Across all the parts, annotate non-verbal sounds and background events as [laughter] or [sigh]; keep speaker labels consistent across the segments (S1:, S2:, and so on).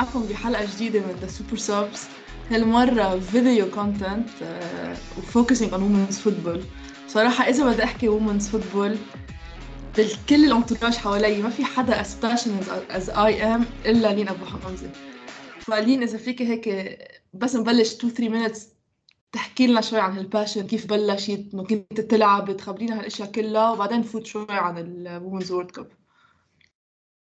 S1: معكم بحلقة جديدة من The Super Subs هالمرة video content و focusing on women's football صراحة إذا بدي أحكي women's football بالكل ال entourage حوالي ما في حدا as passionate as I am إلا لين أبو حمزة. فلين إذا فيك هيك بس نبلش 2 3 minutes تحكي لنا شوي عن ال passion كيف بلشت انه كنت تلعب تخبرينا هالأشياء كلها وبعدين نفوت شوي عن ال women's World
S2: Cup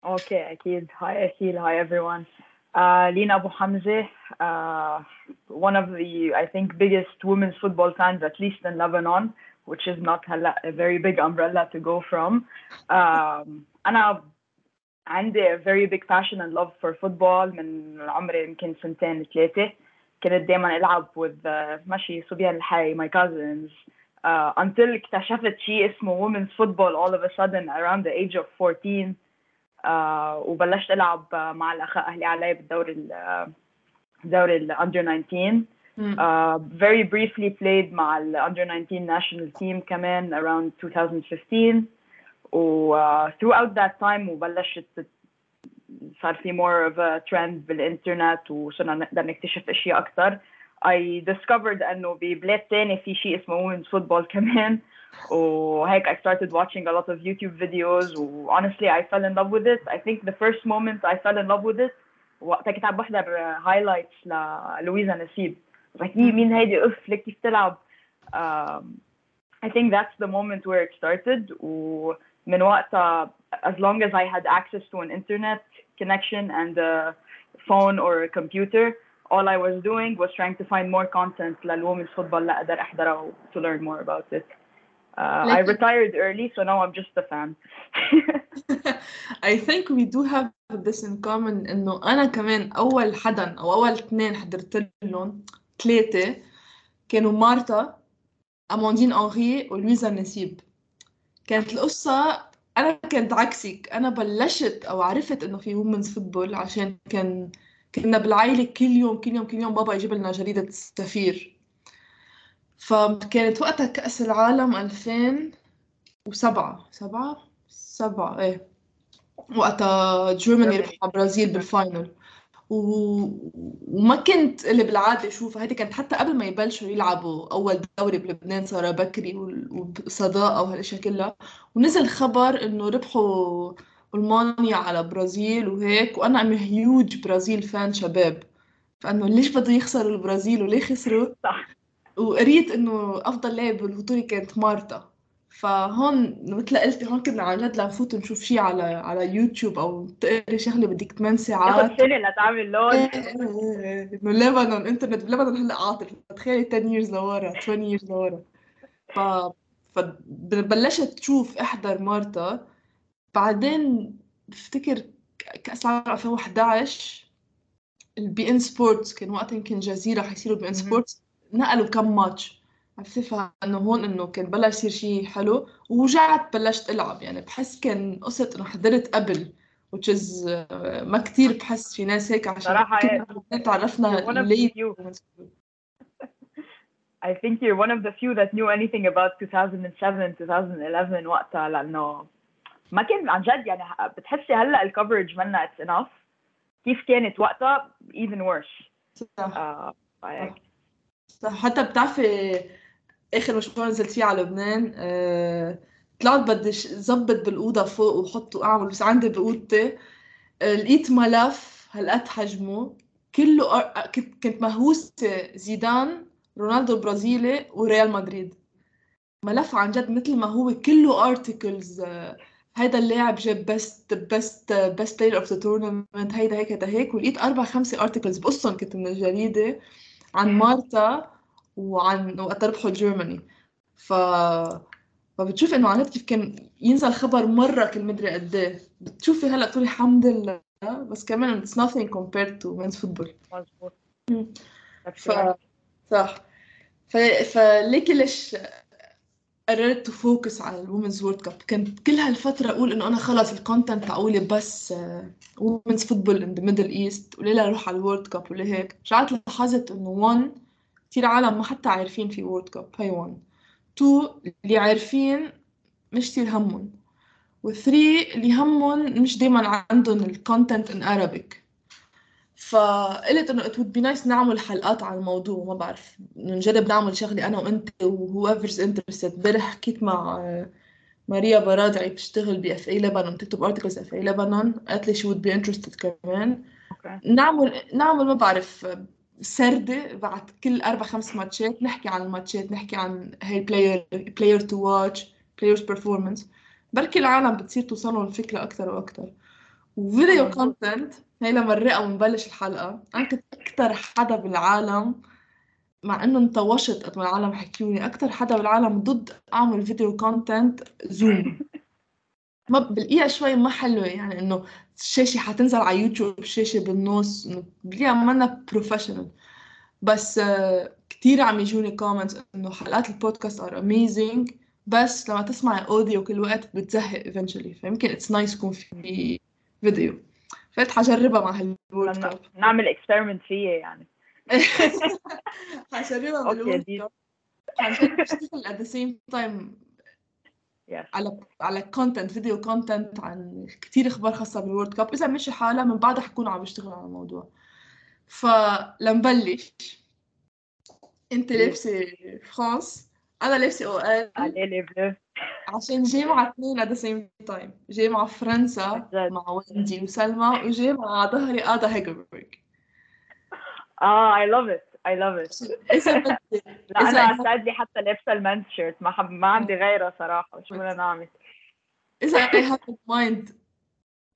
S2: أوكي أكيد. هاي أكيد. هاي everyone. uh, لينا ابو حمزه uh, one of the I think biggest women's football fans at least in Lebanon which is not a very big umbrella to go from um, انا عندي a very big passion and love for football من عمري يمكن سنتين ثلاثه كنت دائما العب with uh, ماشي صبيان الحي my cousins uh, until اكتشفت شيء اسمه women's football all of a sudden around the age of 14 uh, وبلشت ألعب مع الاخ أهلي علي بالدوري الدوري الاندر 19 uh, very briefly played مع الاندر 19 national team كمان around 2015 و uh, throughout that time وبلشت صار في more of a trend بالإنترنت وصرنا نقدر نكتشف أشياء أكثر I discovered إنه ببلاد تاني في شيء اسمه women's football كمان. وهيك I started watching a lot of YouTube videos و honestly I fell in love with it I think the first moment I fell in love with it وقتها كنت عم بحضر highlights للويزا نسيب like مين هيدي اف ليك كيف تلعب um, I think that's the moment where it started ومن وقتها as long as I had access to an internet connection and a phone or a computer all I was doing was trying to find more content للwomen's football لا أقدر أحضره to learn more about it. Uh, I retired early, so now I'm just a fan. [laughs]
S1: I think we do have this in common إنه أنا كمان أول حدا أو أول اثنين حضرت لهم ثلاثة كانوا مارتا أماندين أنغي ولويزا نسيب. كانت القصة أنا كنت عكسك أنا بلشت أو عرفت إنه في women's football عشان كان كنا بالعائلة كل يوم كل يوم كل يوم بابا يجيب لنا جريدة السفير فكانت وقتها كأس العالم 2007 سبعة؟ سبعة إيه. وقتها جيرماني ربحوا على البرازيل بال final و... وما كنت اللي بالعادة أشوفها. هيدي كانت حتى قبل ما يبلشوا يلعبوا أول دوري بلبنان صار بكري وصداقة وهالأشياء كلها. ونزل خبر إنه ربحوا ألمانيا على برازيل وهيك. وأنا I'm huge Brazil fan شباب. فأنه ليش بده يخسروا البرازيل وليه خسروا؟
S2: صح.
S1: وقريت إنه أفضل لاعب بالبطوله كانت مارتا. فهون مثل قلتي هون كنا عن جد لنفوت نشوف شيء على على يوتيوب أو تقري شغلة بدك 8 ساعات.
S2: تاخذ سنة لتعمل لود
S1: إنه لبنان إنترنت بلبنان هلأ عاطل. تخيلي 10 years لورا 20 years لورا. ف فبلشت تشوف إحضر مارتا. بعدين بفتكر كأس العالم 2011 ال beIN Sports كان وقتها يمكن جزيرة حيصيروا beIN Sports نقلوا كم ماتش. عرفتي إنه هون إنه كان بلش يصير شيء حلو ورجعت بلشت ألعب. يعني بحس كان قصة إنه حضرت قبل which is ما كثير بحس في ناس هيك عشان
S2: صراحة
S1: تعرفنا ليه. [laughs]
S2: I think you're one of the few that knew anything about 2007 2011 وقتها لأنه ما كان عن جد يعني بتحسي هلأ ال coverage منا it's enough كيف كانت وقتها؟ even worse.
S1: صح.
S2: آه
S1: صح حتى بتعرفي آخر مشروع نزلت فيه على لبنان آه... طلعت بدي ظبط بالأوضة فوق وحط واعمل بس عندي بأوضتي آه... لقيت ملف هالقد حجمه كله أر... كنت كنت مهووسه زيدان رونالدو البرازيلي وريال مدريد. ملف عن جد مثل ما هو كله articles آه... هيدا اللاعب جاب best best best player of the tournament هيدا هيك هيدا هيك ولقيت أربع خمسة articles بقصهم كنت من الجريدة. عن مارتا وعن وقت ربحوا جيرماني ف فبتشوفي إنه عن كيف كان ينزل خبر مرة كل مدري قد إيه. بتشوفي هلأ تقولي الحمد لله بس كمان it's nothing compared to men's football.
S2: مظبوط.
S1: ف... صح. ف... فليه كلش قررت ت focus على ال women's World Cup. كنت كل هالفترة أقول إنه أنا خلص ال content تاعولي بس women's football in the Middle East وليه لا أروح على ال World Cup وليه هيك. رجعت لاحظت إنه 1 كثير عالم ما حتى عارفين في World Cup. هاي 1 2 اللي عارفين مش كثير همهم. و3 اللي همهم مش دايما عندهم ال content in Arabic. فقلت إنه it would be nice نعمل حلقات عن الموضوع ما بعرف. نجرب نعمل شغله أنا وأنت whoever's interested. امبارح حكيت مع ماريا برادعي بتشتغل ب FA لبنان بتكتب articles FA لبنان قالت لي she would be interested كمان.
S2: أوكي.
S1: نعمل نعمل ما بعرف سردة بعد كل أربع خمس matchات نحكي عن ال matchات نحكي عن هي player player to watch players performance بركي العالم بتصير توصلهم الفكرة أكثر وأكثر. و
S2: video.
S1: content هي لما نرقى ونبلش الحلقة. أنا كنت أكثر حدا بالعالم مع إنه انطوشت قد ما العالم حكيوني أكثر حدا بالعالم ضد أعمل video content Zoom ما بلاقيها شوي ما حلوة يعني إنه الشاشة حتنزل على يوتيوب الشاشة بالنص إنه بلاقيها منا professional بس آه، كتير عم يجوني comments إنه حلقات البودكاست are amazing بس لما تسمعي audio كل وقت بتزهق eventually. فيمكن it's nice يكون في فيديو فقلت حجربها مع هالورد كاب
S2: نعمل اكسبيرمنت فيها يعني. [laughs]
S1: حجربها بالورد
S2: دي
S1: كاب بشتغل the same time
S2: yes
S1: على على content video content عن كتير أخبار خاصة بال World Cup إذا مشي حالها من بعدها حكون عم بشتغل على الموضوع. فلنبلش أنت لابسة فرانس أنا لابسة أو ال عشان جاي مع اثنين at the same time. جاي مع فرنسا مع ويندي وسلمى وجاي مع ظهري آدا هيجربرغ
S2: آه it. I love it.
S1: اذا بدي [laughs]
S2: لا أنا سادلي حتى لابسه المانز شيرت ما حب ما عندي غيرها صراحة. شو بدنا نعمل
S1: اذا have in mind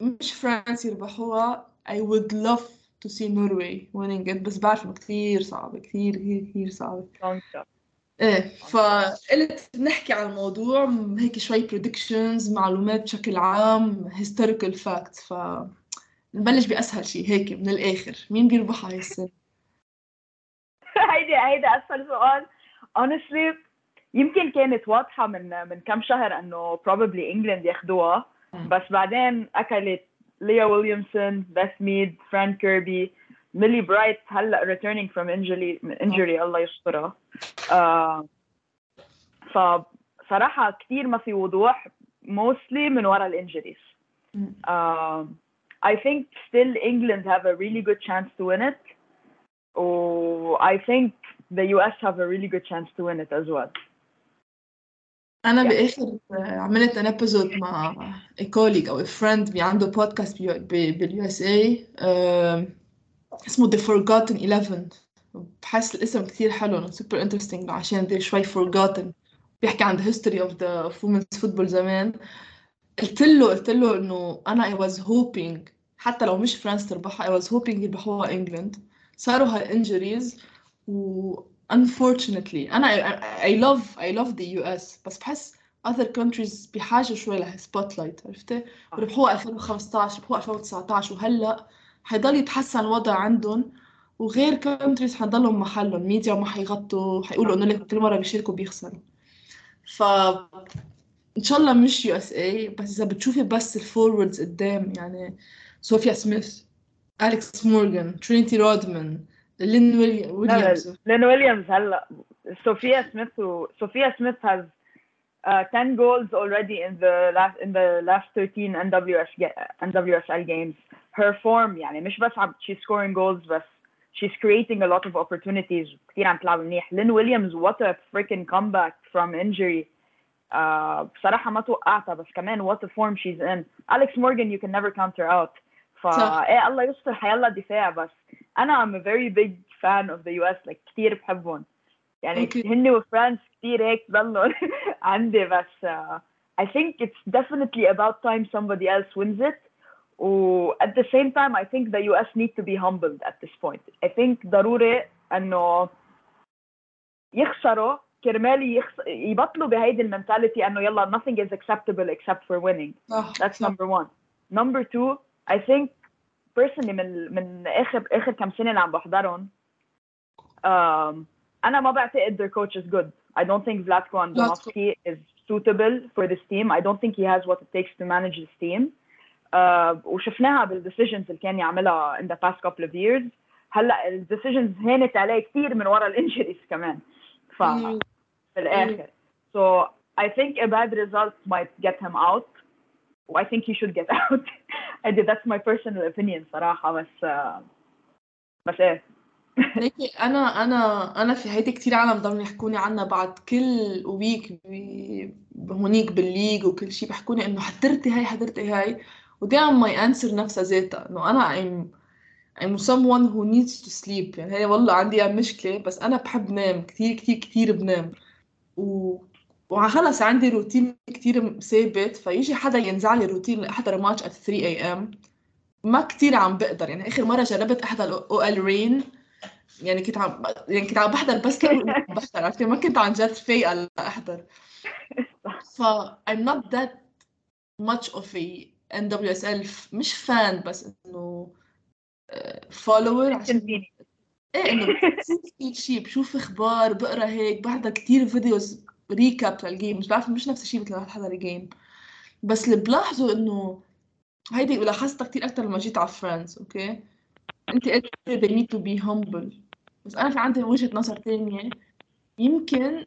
S1: مش فرنسا يربحوها I would love to see Norway winning it بس بعرف كثير صعبة كثير كثير كثير
S2: shot.
S1: إيه فقلت نحكي عن الموضوع هيك شوي predictions معلومات بشكل عام historical facts ف نبلش بأسهل شيء هيك من الآخر مين بيربحها هاي السنة؟ [laughs]
S2: هيدي هيدي أسهل سؤال honestly يمكن كانت واضحة من من كم شهر إنه probably England ياخدوها
S1: مم.
S2: بس بعدين أكلت ليا ويليامسون بيث ميد فرانك كيربي ميلي برايت هلا returning from injury من injury الله يسترها آه فصراحه كثير ما في وضوح mostly من ورا الانجريز um, I think still England have a really good chance to win it. Oh, I think the US have a really good chance to win it as well.
S1: أنا
S2: Yeah.
S1: بآخر عملت an episode مع a colleague أو a friend بي عنده بودكاست باليو اس اي اسمه The Forgotten Eleven. بحس الاسم كثير حلو super interesting عشان they شوي forgotten. بيحكي عن the history of the women's football زمان. قلت له قلت له إنه أنا I was hoping حتى لو مش فرنسا تربحها I was hoping يربحوها England صاروا هاي injuries و unfortunately أنا I, I love I love the US بس بحس other countries بحاجه شوي لها light عرفتي؟ ربحوها 2015 ربحوها 2019 وهلأ حيضل يتحسن الوضع عندهم وغير countries حيضلوا محلهم. ميديا ما حيغطوا حيقولوا إنه لك كل مرة بيشاركوا بيخسروا. ف إن شاء الله مش USA بس إذا بتشوفي بس ال forwards قدام يعني صوفيا سميث أليكس مورغان ترينيتي رودمان لين ويلي- ويليامز.
S2: لين ويليامز هلا. صوفيا سميث صوفيا سميث has uh, 10 goals already in the last in the last 13 NWS NWSL games. Her form يعني مش بس عم she's scoring goals بس she's creating a lot of opportunities كثير عم تلعب منيح. لين ويليامز what a freaking comeback from injury. Uh, بصراحة ما توقعتها بس كمان what a form she's in. Alex Morgan you can never count her out. فا
S1: صح.
S2: ايه الله يستر حيلا دفاع بس انا I'm a very big fan of the US like كثير بحبهم يعني
S1: أوكي.
S2: هن وفرانس كثير هيك ضلوا [laughs] عندي بس uh, I think it's definitely about time somebody else wins it و at the same time I think the US need to be humbled at this point I think ضروري انه يخسروا كرمال يخس... يبطلوا بهيدي المنتاليتي انه يلا nothing is acceptable except for winning
S1: صح
S2: That's
S1: صح.
S2: number one. Number two, I think personally من من اخر اخر كم سنه اللي عم بحضرهم um, انا ما بعتقد their coach is good. I don't think Vlatko Andonovsky is suitable for this team. I don't think he has what it takes to manage this team. Uh, وشفناها بالديسيجنز اللي كان يعملها in the past couple of years. هلأ الديسيجنز هانت عليه كثير من ورا الإنجريز كمان. ف
S1: مم.
S2: في الآخر. So I think a bad result might get him out. I think he should get [laughs] out. I did, that's my personal opinion صراحة بس uh, بس إيه [laughs]
S1: ليكي أنا أنا أنا في هيدي كتير عالم ضلوا يحكوني عنها بعد كل week هونيك بال league وكل شيء بيحكوني إنه حضرتي هاي حضرتي هاي ودائما my answer نفسها ذاتها إنه أنا I'm I'm someone who needs to sleep. يعني هي والله عندي مشكلة بس أنا بحب نام كتير كتير كتير بنام. و وخلص عندي روتين كتير ثابت فيجي حدا ينزع لي روتين احضر match at 3 am ما كتير عم بقدر. يعني آخر مرة جربت أحضر OL Reign يعني كنت عم يعني كنت عم بحضر بس بحضر عرفتي ما كنت عن جد فايقة لأحضر. [laughs] ف I'm not that much of a NWSL مش fan بس إنه follower عشان إيه إنه [laughs] كل شيء بشوف أخبار بقرأ هيك بحضر كتير videos recap لل games بعرف مش نفس الشيء مثل ما تحضري game بس اللي بلاحظه إنه هيدي لاحظتها كتير أكثر لما جيت على France okay أنت قلت they need to be humble. بس أنا في عندي وجهة نظر تانية. يمكن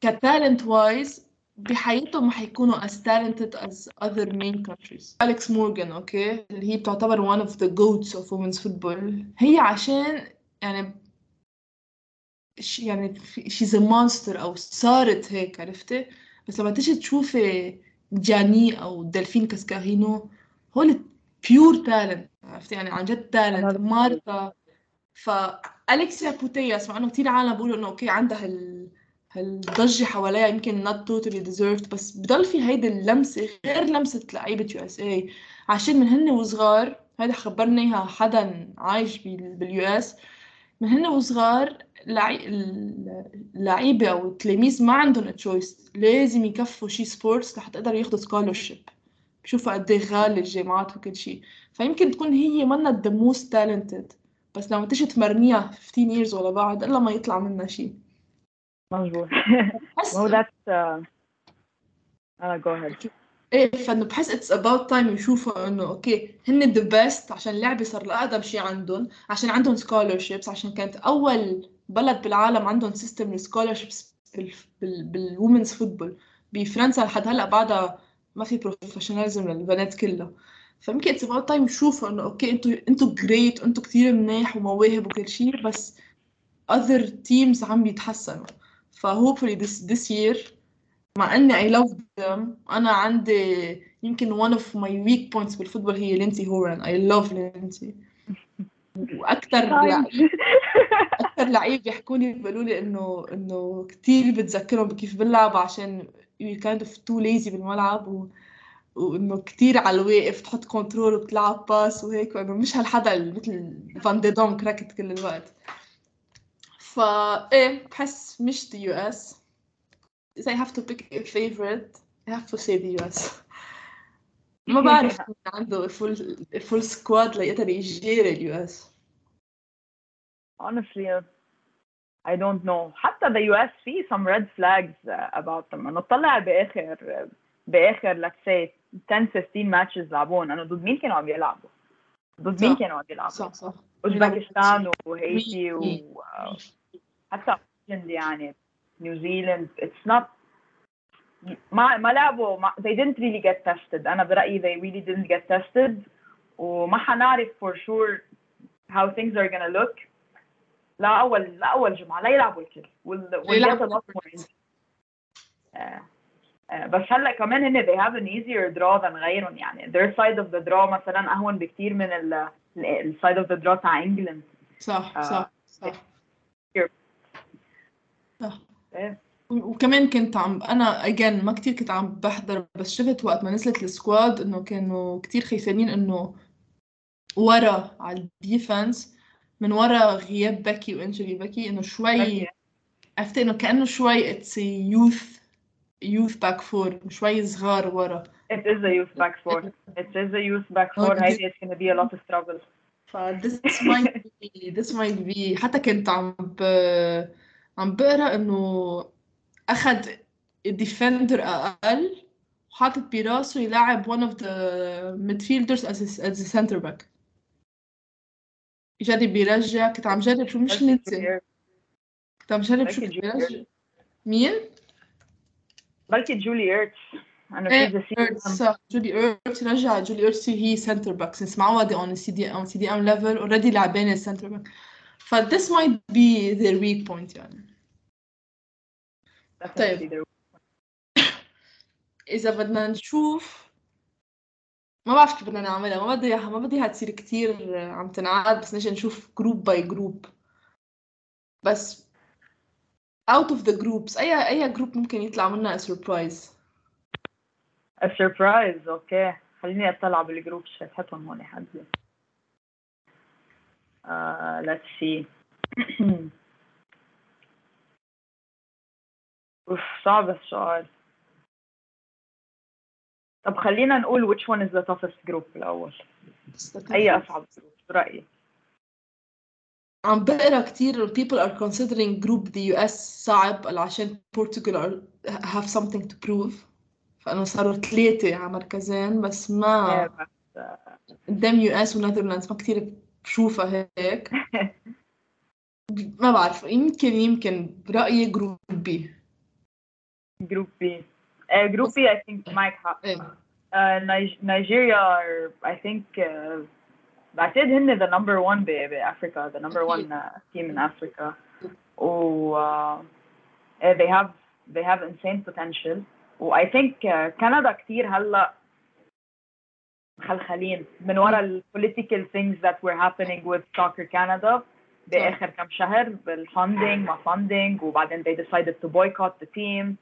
S1: ك talent wise بحياتهم حيكونوا as talented as other main countries. أليكس مورغان okay اللي هي بتعتبر one of the goats of women's football. هي عشان يعني يعني she's a monster أو صارت هيك عرفتي؟ بس لما تيجي تشوفي جاني أو دلفين كاسكارينو هول pure talent عرفتي؟ يعني عن جد talent مارتا فأليكسيا بوتياس مع إنه كتير عالم بيقولوا إنه okay عندها هال هالضجة حواليها يمكن not totally deserved بس بضل في هيدي اللمسة غير لمسة لعيبة USA عشان من هن وصغار هيدا خبرني اياها حدا عايش بال US. من هن وصغار اللعيبة أو التلاميذ ما عندهم choice لازم يكفوا شي sports لحتى يقدروا ياخدوا scholarship بشوفوا قد إيه غالي الجامعات وكل شيء فيمكن تكون هي منا the most talented. بس لما تيجي تمرنيها 15 years ورا بعض إلا ما يطلع منها شيء
S2: مظبوط. هو ذات آه go ahead
S1: إيه فإنه بحس it's about time يشوفوا إنه okay هن the best عشان اللعبه صار الاقدم شيء عندهم عشان عندهم scholarships عشان كانت أول بلد بالعالم عندهم system لل scholarships بال women's football بفرنسا لحد هلأ بعدها ما في professionalism للبنات كلها. فيمكن it's about time يشوفوا إنه okay إنتوا إنتوا great إنتوا كثير منيح ومواهب وكل شيء بس other teams عم بيتحسنوا ف hopefully this this year مع إني I love them. أنا عندي يمكن one of my weak points بال football هي ليندسي هوران I love ليندسي. وأكثر [laughs] لعيب أكثر لعيب بيحكوا لي بيقولوا لي إنه إنه كثير بتذكرهم بكيف بنلعب عشان you kind of too lazy بالملعب و... وإنه كثير على الواقف تحط control وبتلعب pass وهيك. وإنه مش هالحدا مثل فان دي دونك راكضة كل الوقت. فا إيه بحس مش the US if I have to pick a favorite. I have to say the US ما بعرف مين عنده full full squad ليقدر يجاري ال US
S2: honestly I don't know. حتى the US في some red flags about them. نطلع باخر باخر let's say 10 15 matches لعبون أنا ضد مين كانوا عم يلعبوا ضد مين كانوا عم يلعبوا
S1: صح صح
S2: اوزبكستان وهيتي و حتى يعني نيوزيلاند it's not ما ما لعبوا ما they didn't really get tested. أنا برأيي they really didn't get tested. وما حنعرف for sure how things are gonna look. لا أول لا أول جمعة لا يلعبوا الكل. وال وال بس هلأ كمان هن they have an easier draw than غيرهم يعني. Their side of the draw مثلا أهون بكثير من ال side of the draw تاع انجلند
S1: صح صح صح. صح وكمان كنت عم أنا again ما كتير كنت عم بحضر بس شفت وقت ما نزلت ال squad إنه كانوا كتير خايفين إنه ورا على ال defense من ورا غياب بكي و injury بكي إنه شوي عرفت إنه كأنه شوي it's youth youth back four شوي صغار ورا
S2: It is a youth back four. It is a youth back four. هيدي it's gonna be a lot of struggle.
S1: ف this might be this might be حتى كنت عم ب... عم بقرأ إنه أخذ defender أقل وحاطط براسه يلعب one of the midfielders as a, as a center back. بيرجع كنت عم جرب شو مش ننسى كنت عم جرب شو بيرجع. مين؟
S2: بلكي جولي ايرتس أنا
S1: إيه صح. جولي ايرت رجع. جولي ايرت هي center back since معودة on سي دي ام سي دي ام level already لعبانة ال center back ف this might be their weak point يعني.
S2: There
S1: إذا بدنا نشوف ما بعرف كيف بدنا نعملها ما بدي إياها ما بدي إياها تصير كتير عم تنعاد بس نجي نشوف group by group بس out of the groups أي أي group ممكن يطلع منها surprise
S2: a surprise okay. خليني أطلع بال group شفتهم هون حدي uh, let's see. [clears throat] أوف صعب السؤال. طب خلينا نقول which one is the toughest group الأول. أي أصعب جروب برأيي
S1: عم بقرا كتير people are considering group the US صعب عشان Portugal are, have something to prove. فانه صاروا ثلاثة على مركزين بس ما
S2: بس
S1: قدام يو اس ونذرلاندز ما كتير بشوفها هيك. [laughs] ما بعرف يمكن يمكن برأيي جروب بي
S2: جروب بي جروب بي I think معك حق
S1: ايه
S2: uh, Nig- Nigeria are I think uh, بعتقد هن the number one ب- بأفريقيا the number one uh, team in Africa و uh, eh, they have they have insane potential و I think uh, كندا كتير هلا مخلخلين من ورا ال political things that were happening with soccer Canada بآخر كم شهر بالفunding ما funding وبعدين they decided to boycott the team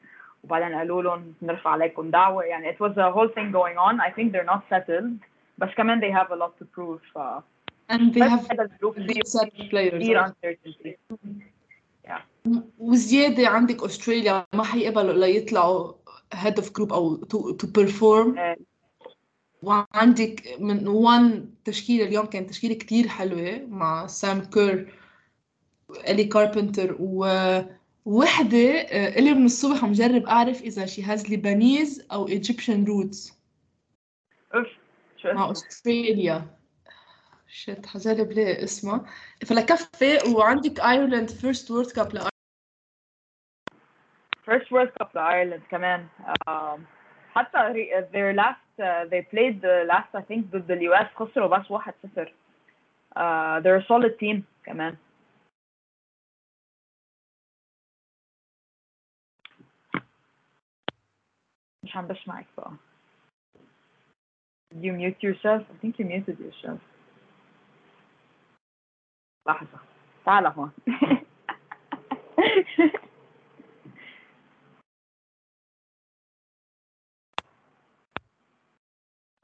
S2: وبعدين قالوا لهم نرفع عليكم دعوة. يعني it was a whole thing going on. I think they're not settled. بس كمان they have a lot to prove. ف
S1: and they have set players
S2: uncertainty.
S1: وزيادة عندك أستراليا ما حيقبلوا إلا يطلعوا head of group أو to, to perform.
S2: آه،
S1: وعندك من وان تشكيلة اليوم كانت تشكيلة كتير حلوة مع سام كير إلي كاربنتر ووحدة آه، إلي من الصبح عم جرب أعرف إذا she has Lebanese أو Egyptian roots.
S2: شو
S1: مع أستراليا. شت حجرب ليه اسمها فلكفي وعندك Ireland first World Cup ل
S2: first World Cup لأيرلند كمان. um, حتى their last uh, they played the last I think ضد ال US خسروا بس 1-0 uh, they're a solid team كمان. مش عم بسمعك بقى Did you mute yourself? I think you muted yourself. لحظة تعال هون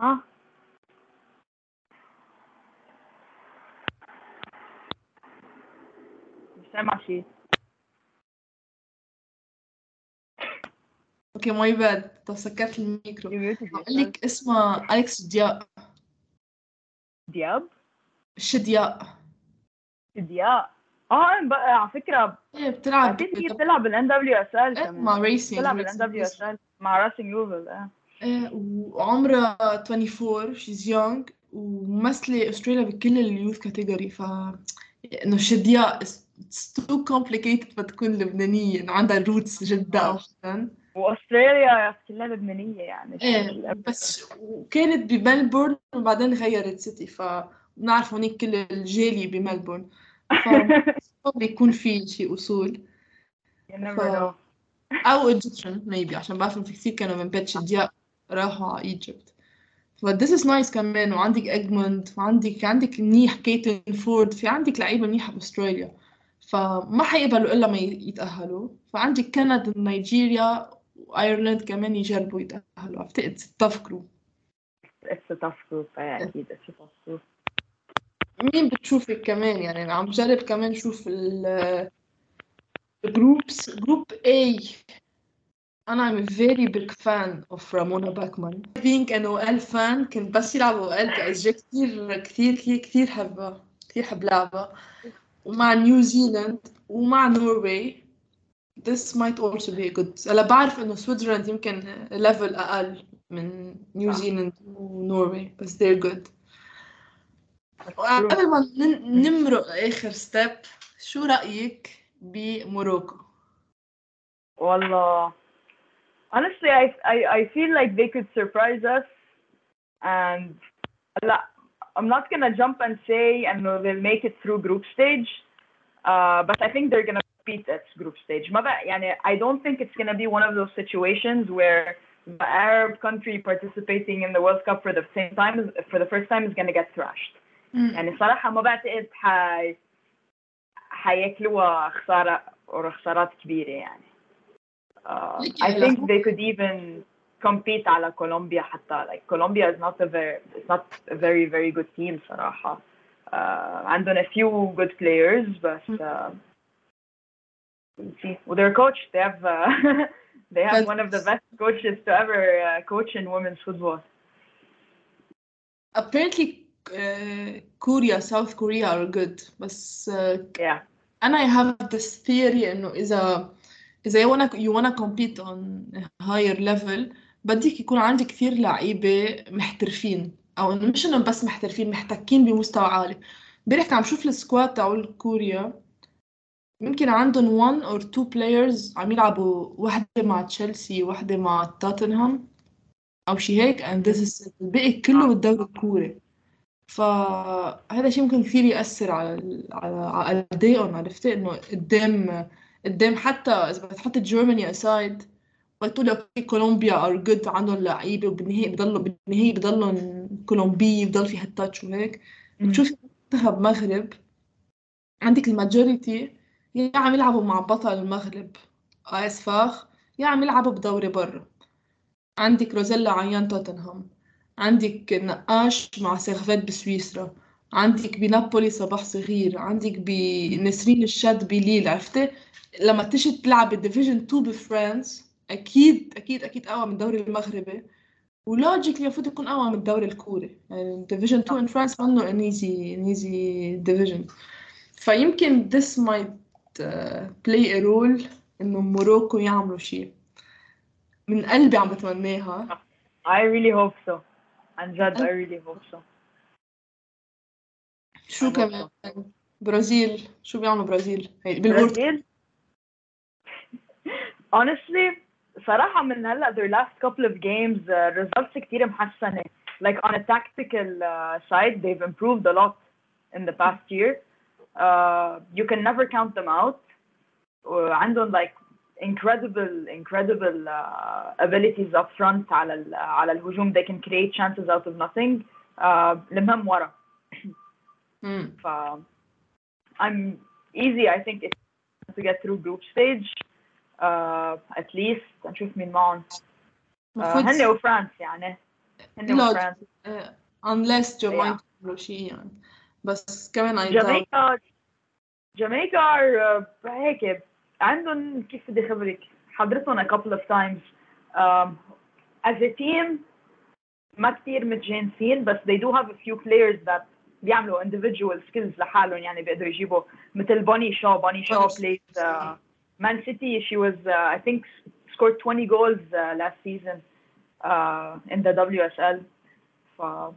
S2: آه مش سامع شيء
S1: okay my bad طب سكرت الميكرو بقول. لك اسمها أليكس دياء
S2: دياب
S1: شدياء.
S2: دياب آه بقى على فكرة
S1: إيه بتلعب
S2: بعتقد هي بتلعب. بال NWSL
S1: إيه، مع Racing
S2: بتلعب بال NWSL مع Racing Louisville آه.
S1: إيه وعمرها 24 she's young وممثلة استراليا بكل ال youth category ف إنه شدياء it's too complicated بتكون لبنانية إنه عندها roots جدا
S2: آه. وأستراليا كلها لبنانية يعني
S1: إيه بس وكانت بملبورن وبعدين غيرت city فبنعرف هونيك كل الجالية بملبورن. ف [laughs] بيكون في شيء
S2: أصول. Know.
S1: أو Egyptian maybe عشان بعرف في كثير كانوا من بيت شدياء راحوا على Egypt ف this is nice كمان وعندك اجموند وعندك عندك منيح Caitlin Foord في عندك لعيبة منيحة باستراليا فما حيقبلوا إلا ما يتأهلوا. فعندك كندا نيجيريا وأيرلند كمان يجربوا يتأهلوا. اعتقد
S2: it's a tough group. إيه أكيد a tough group.
S1: مين بتشوفك كمان؟ يعني أنا عم بجرب كمان شوف ال ال groups group A. أنا I'm a very big fan of Ramona Bachman being an OL fan كنت بس يلعب OL كأس كثير كثير كثير كثير حبها كثير حب لعبها. ومع New Zealand ومع Norway this might also be good هلا بعرف إنه سويسرلاند يمكن level أقل من نيوزيلاند ونوروي بس they're good قبل ما نن- نمرق آخر ستيب شو رأيك بموروكو؟
S2: والله honestly, I, I, I feel like they could surprise us. And I'm not going to jump and say and they'll make it through group stage. Uh, but I think they're going to compete at group stage. I don't think it's going to be one of those situations where the Arab country participating in the World Cup for the same time for the first time is going to get thrashed. يعني صراحة ما بعتقد حي حياكلوها خسارة أو خسارات كبيرة يعني. Uh, I think they could even compete على كولومبيا حتى like Colombia is not a very it's not a very very good team صراحة. Uh, عندهم a few good players but uh, with their coach they have uh, they have one of the best coaches to ever uh, coach in women's football.
S1: Apparently uh, Korea South Korea are good بس uh,
S2: yeah
S1: أنا I have this theory إنه إذا إذا you wanna you wanna compete on a higher level بدك يكون عندك كثير لعيبة محترفين أو مش إنه بس محترفين محتكين بمستوى عالي امبارح عم شوف السكواد تاعول كوريا يمكن عندهم one or two players عم يلعبوا وحدة مع تشيلسي وحدة مع توتنهام أو شي هيك and this is الباقي كله بالدوري الكوري. فهذا شيء ممكن كثير يأثر على على على أدائهم عرفتي إنه قدام قدام حتى إذا بتحط Germany aside بتقول okay Colombia are good عندهم لعيبة وبالنهاية بضلوا بالنهاية بضلهم كولومبي بضل في هال touch وهيك. بتشوفي منتخب مغرب عندك ال majority يا عم يلعبوا مع بطل المغرب AS FAR يا عم يلعبوا بدوري برا. عندك روزيلا أيان توتنهام عندك نقاش مع سيرفيت بسويسرا عندك بنابولي صباح صغير عندك بنسرين الشاد بليل عرفتي؟ لما تيجي تلعب ال division 2 بفرانس أكيد أكيد أكيد أقوى من الدوري المغربي. و logically المفروض يكون أقوى من الدوري الكوري. يعني division 2 in France منه an easy an easy division فيمكن this might uh, play a role انه Morocco يعملوا شيء من قلبي عم بتمناها
S2: I really hope so عن جد I really hope so
S1: شو كمان برازيل شو بيعملوا برازيل بالورد
S2: honestly صراحة من هلا their last couple of games uh, results كتير محسنة like on a tactical uh, side they've improved a lot in the past year uh, you can never count them out وعندهم like incredible incredible uh, abilities up front على ال, على الهجوم they can create chances out of nothing uh, المهم ورا ف [laughs] I'm easy I think to get through group stage uh, at least نشوف مين معهم uh, هن وفرانس يعني هن وفرانس
S1: uh, unless جامايكا عملوا شيء يعني بس كمان I
S2: جامايكا جامايكا uh, هيك عندهم كيف بدي اخبرك حضرتهم a couple of times um, as a team ما كثير متجانسين بس they do have a few players that بيعملوا individual skills لحالهم يعني بيقدروا يجيبوا مثل بوني شو بوني شو plays uh, Man City, she was, uh, I think, scored 20 goals uh, last season uh, in the WSL. So,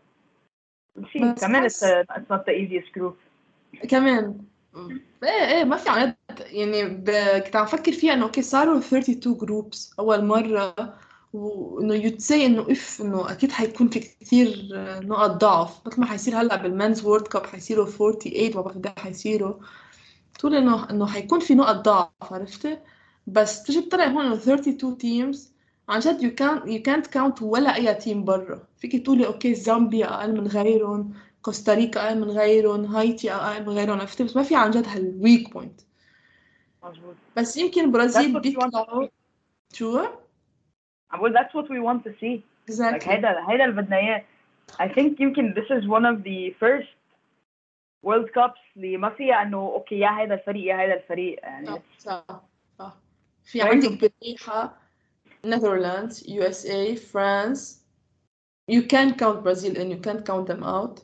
S2: كمان it's not the easiest group.
S1: كمان. إيه إيه ما في عن يعني ب... كنت عم فكر فيها إنه okay صاروا 32 groups أول مرة وإنه يتسي إنه if إنه أكيد حيكون في كثير نقط ضعف. مثل ما حيصير هلأ بال men's World Cup حيصيروا 48 ما بعرف قد حيصيروا. تقول إنه إنه حيكون في نقط ضعف عرفتي؟ بس تجي بتطلع هون إنه 32 teams عن جد يو كان يو كانت كاونت ولا أي team برا. فيك تقولي okay زامبيا أقل من غيرهم كوستاريكا أقل من غيرهم هايتي أقل من غيرهم عرفتي بس ما في عن جد هال weak point
S2: مظبوط.
S1: بس يمكن البرازيل بيطلعوا شو؟
S2: عم بقول that's what we want to see.
S1: Exactly.
S2: like هيدا هيدا اللي بدنا اياه I think يمكن this is one of the first World Cups اللي ما فيها إنه okay يا هذا الفريق يا هذا الفريق. يعني
S1: صح صح في عندك بريحة USA France you can't count Brazil and you can't count them out.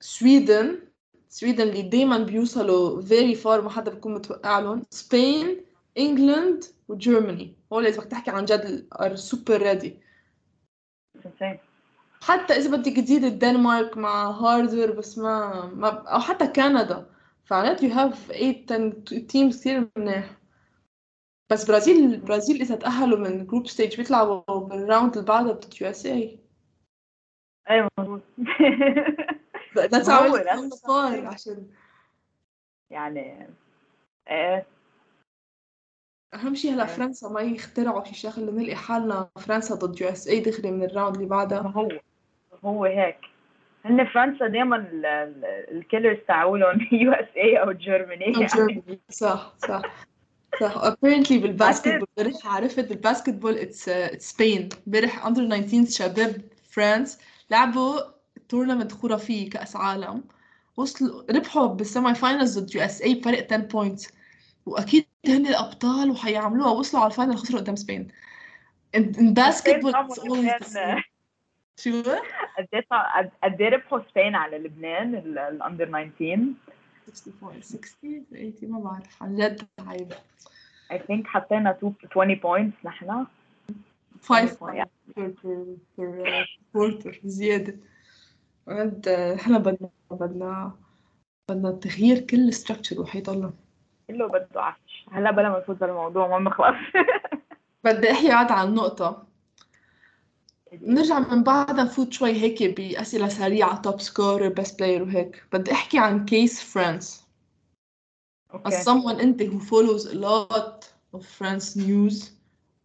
S1: Sweden Sweden اللي دايما بيوصلوا very far ما حدا بيكون متوقع لهم Spain England و Germany إذا بدك تحكي عن جد are super ready. حتى إذا بدك تزيد الدنمارك مع هاردر بس ما, ما أو حتى كندا. فعندك you have 8 10 teams كثير منيح. بس برازيل البرازيل إذا تأهلوا من group stage بيطلعوا بال round اللي بعدها ضد USA
S2: أيوه مظبوط.
S1: So fun عشان
S2: يعني إيه
S1: أهم شيء هلا
S2: إيه.
S1: فرنسا ما يخترعوا شي شغله نلقي حالنا فرنسا ضد USA دغري من ال round اللي بعدها.
S2: هو هو هيك. هن فرنسا دائما ال killers تاعولهم USA أو Germany يعني.
S1: Germany. صح صح. صح. Apparently بال basketball امبارح عرفت ال basketball it's it's Spain امبارح under 19 شباب فرانس لعبوا tournament خرافي كأس عالم. وصلوا ربحوا بال semi finals ضد USA بفرق 10 points وأكيد هن الأبطال وحيعملوها. وصلوا على ال final خسروا قدام Spain always the same. شو؟
S2: قد إيه قد إيه ربحوا Spain على لبنان ال under 19
S1: 64 60 80 ما بعرف عن جد عيب
S2: I think حطينا 2 20 points نحن.
S1: 5
S2: Yeah.
S1: per per per quarter زيادة إحنا بدنا بدنا بدنا تغيير كل structure وحيضلنا
S2: كله بده عفش. هلا بلا ما نفوت بالموضوع ما بنخلص. [laughs]
S1: بدي أحكي عاد عن نقطة. نرجع من بعدها نفوت شوي هيك بأسئلة سريعة top scorer best player وهيك. بدي أحكي عن case France as
S2: okay
S1: someone أنت who follows a lot of France news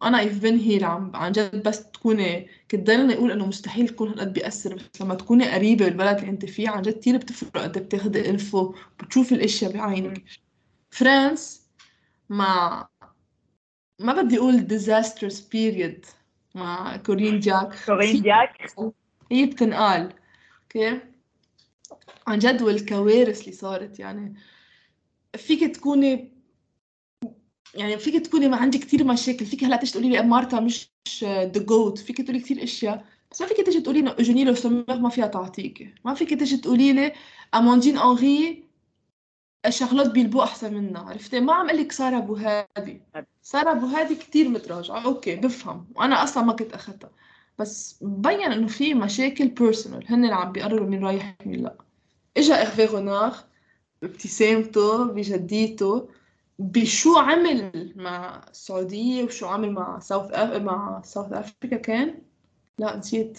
S1: أنا I've been here عم عن جد بس تكوني كنت دايما أقول إنه مستحيل تكون هالقد بيأثر بس لما تكوني قريبة بالبلد اللي أنت فيه عن جد كتير بتفرق قد إيه بتاخدي info بتشوفي الأشياء بعينك. فرانس مع ما بدي أقول disastrous period. مع Corinne Diacre.
S2: Corinne Diacre. [laughs]
S1: هي بتنقال. okay. عن جد والكوارث اللي صارت يعني فيك تكوني يعني فيك تكوني ما عندك كتير مشاكل. فيك هلأ تيجي تقولي لي مارتا مش the GOAT فيك تقولي كتير أشياء بس ما فيك تيجي تقولي إنه Eugénie Le Sommer ما فيها تعطيكي. ما فيك تيجي تقولي لي Amandine Henry شغلات بيلعبوا أحسن منها عرفتي؟ ما عم قلك Sarah Bouhaddi. Sarah Bouhaddi كتير متراجعة. okay بفهم. وأنا أصلا ما كنت أخذتها. بس بين إنه في مشاكل personal هن اللي عم بيقرروا مين رايح مين لا. إجا إيرفي رونار بابتسامته بجديته بشو عمل مع السعودية وشو عمل مع South Af... مع South Africa كان؟ لا نسيت.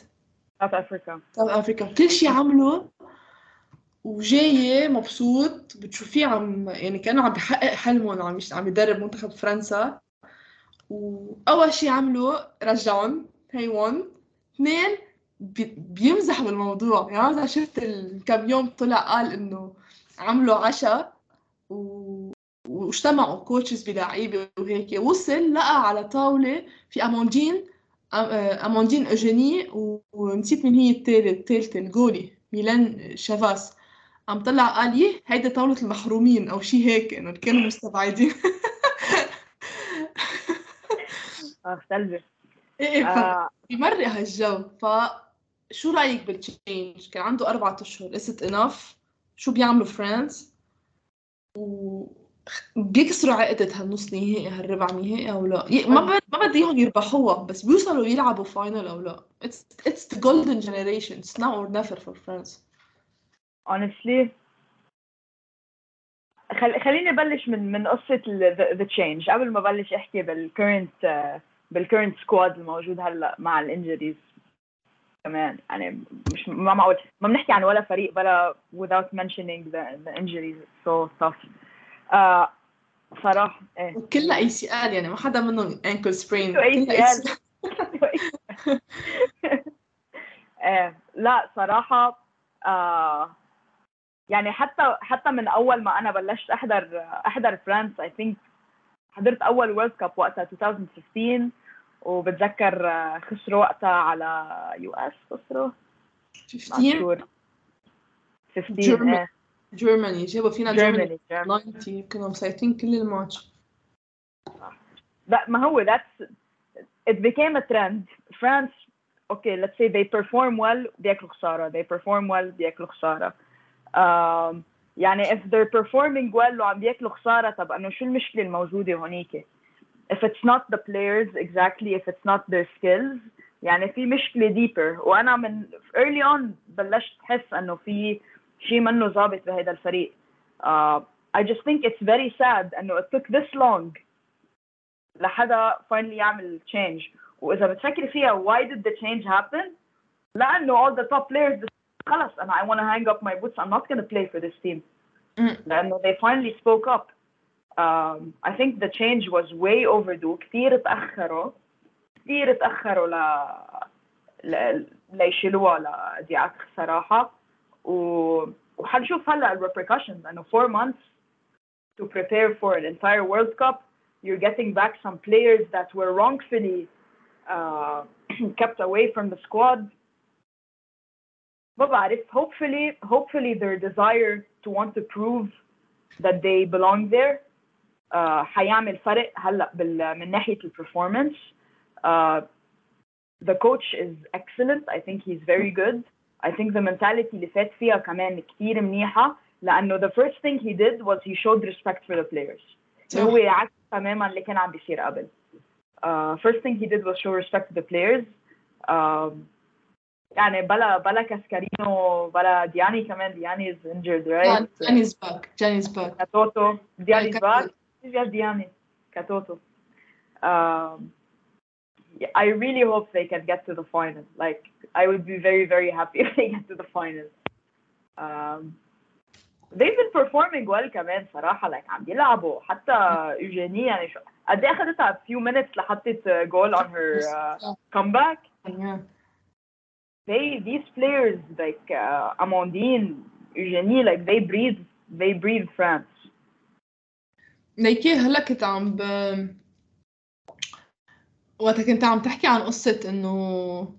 S2: South Africa
S1: South Africa كل شيء عمله وجاية مبسوط بتشوفيه عم يعني كأنه عم بيحقق حلمه عم عم يدرب منتخب فرنسا. وأول شيء عمله رجعهم هي 1 اثنين بي- بيمزح بالموضوع يعني مثلا شفت كم يوم طلع قال إنه عملوا عشاء و... واجتمعوا coaches بلعيبة وهيك. وصل لقى على طاولة في Amandine Eugénie و- ونسيت مين هي التالتة الجولي ميلان شافاس. عم طلع قال يه هيدي طاولة المحرومين أو شي هيك إنه كانوا مستبعدين [laughs]
S2: آه سلبي
S1: إيه
S2: آه
S1: بمرق هالجو فشو رأيك بال change؟ كان عنده أربعة أشهر is it enough؟ شو بيعملوا فرانس؟ و بيكسروا عقدة هالنص نهائي هالربع نهائي أو لا؟ ما ب... ما بدي إياهم يربحوها بس بيوصلوا يلعبوا final أو لا؟ It's it's the golden generation it's now or never for France
S2: honestly. خل... خليني أبلش من من قصة the change قبل ما أبلش أحكي بال current بال current squad الموجود هلأ مع ال injuries كمان. يعني مش ما معقول. ما بنحكي عن ولا فريق بلا without mentioning the, the injuries. So tough. آه صراحة إيه.
S1: وكلها ACL يعني ما حدا منهم ankle sprain
S2: شو
S1: كلها
S2: ACL؟ آه لا صراحة آه يعني حتى حتى من أول ما أنا بلشت أحضر أحضر France I think حضرت أول World Cup وقتها 2015 وبتذكر آه، خسروا وقتها على US خسروا. not
S1: 15
S2: sure. 15
S1: Germany.
S2: إيه
S1: Germany جابوا فينا Germany
S2: Germany Germany
S1: 90 كانوا مسيطرين كل الماتش.
S2: ما هو that's it became a trend. France okay let's say they perform well بياكلوا خسارة. They perform well بياكلوا خسارة. يعني if they're performing well وعم بياكلوا خسارة طب انه شو المشكلة الموجودة هونيك if it's not the players exactly if it's not their skills يعني في مشكلة deeper وأنا من early on بلشت احس انه في شيء منه ظابط بهذا الفريق uh, I just think it's very sad انه it took this long لحدا finally يعمل change واذا بتفكري فيها why did the change happen لأنه all the top players خلص انا I want to hang up my boots I'm not going to play for this team لانه they finally spoke up um, I think the change was way overdue كثير تاخروا كثير تاخروا ل ل... ليشيلوها لدياك صراحه و... وحنشوف هلا الريبريكشنز لانه 4 months to prepare for an entire World Cup you're getting back some players that were wrongfully uh, [clears throat] kept away from the squad ما بعرف hopefully hopefully their desire to want to prove that they belong there uh, حيعمل فرق هلا بال من ناحيه البرفورمانس uh, the coach is excellent I think he's very good I think the mentality اللي فات فيها كمان كثير منيحه لانه the first thing he did was he showed respect for the players هو عكس تماما اللي كان عم بيصير قبل uh, first thing he did was show respect to the players um, يعني بلا بلا كاسكارينو بلا دياني كمان دياني is injured right
S1: Johnny's back Johnny's back
S2: كاتوتو دياني is back Yes, دياني كاتوتو um, I really hope they can get to the final like I would be very very happy [laughs] if they get to the final um, they've been performing well كمان صراحة like عم بيلعبوا حتى ايجيني يعني شو قد ايه اخذتها few minutes لحطت جول on her uh, comeback
S1: yeah.
S2: They these players like uh, Amandine, Eugenie, like they breathe they breathe France.
S1: ليكي هلا كنت عم ب وقت كنت عم تحكي عن قصة انه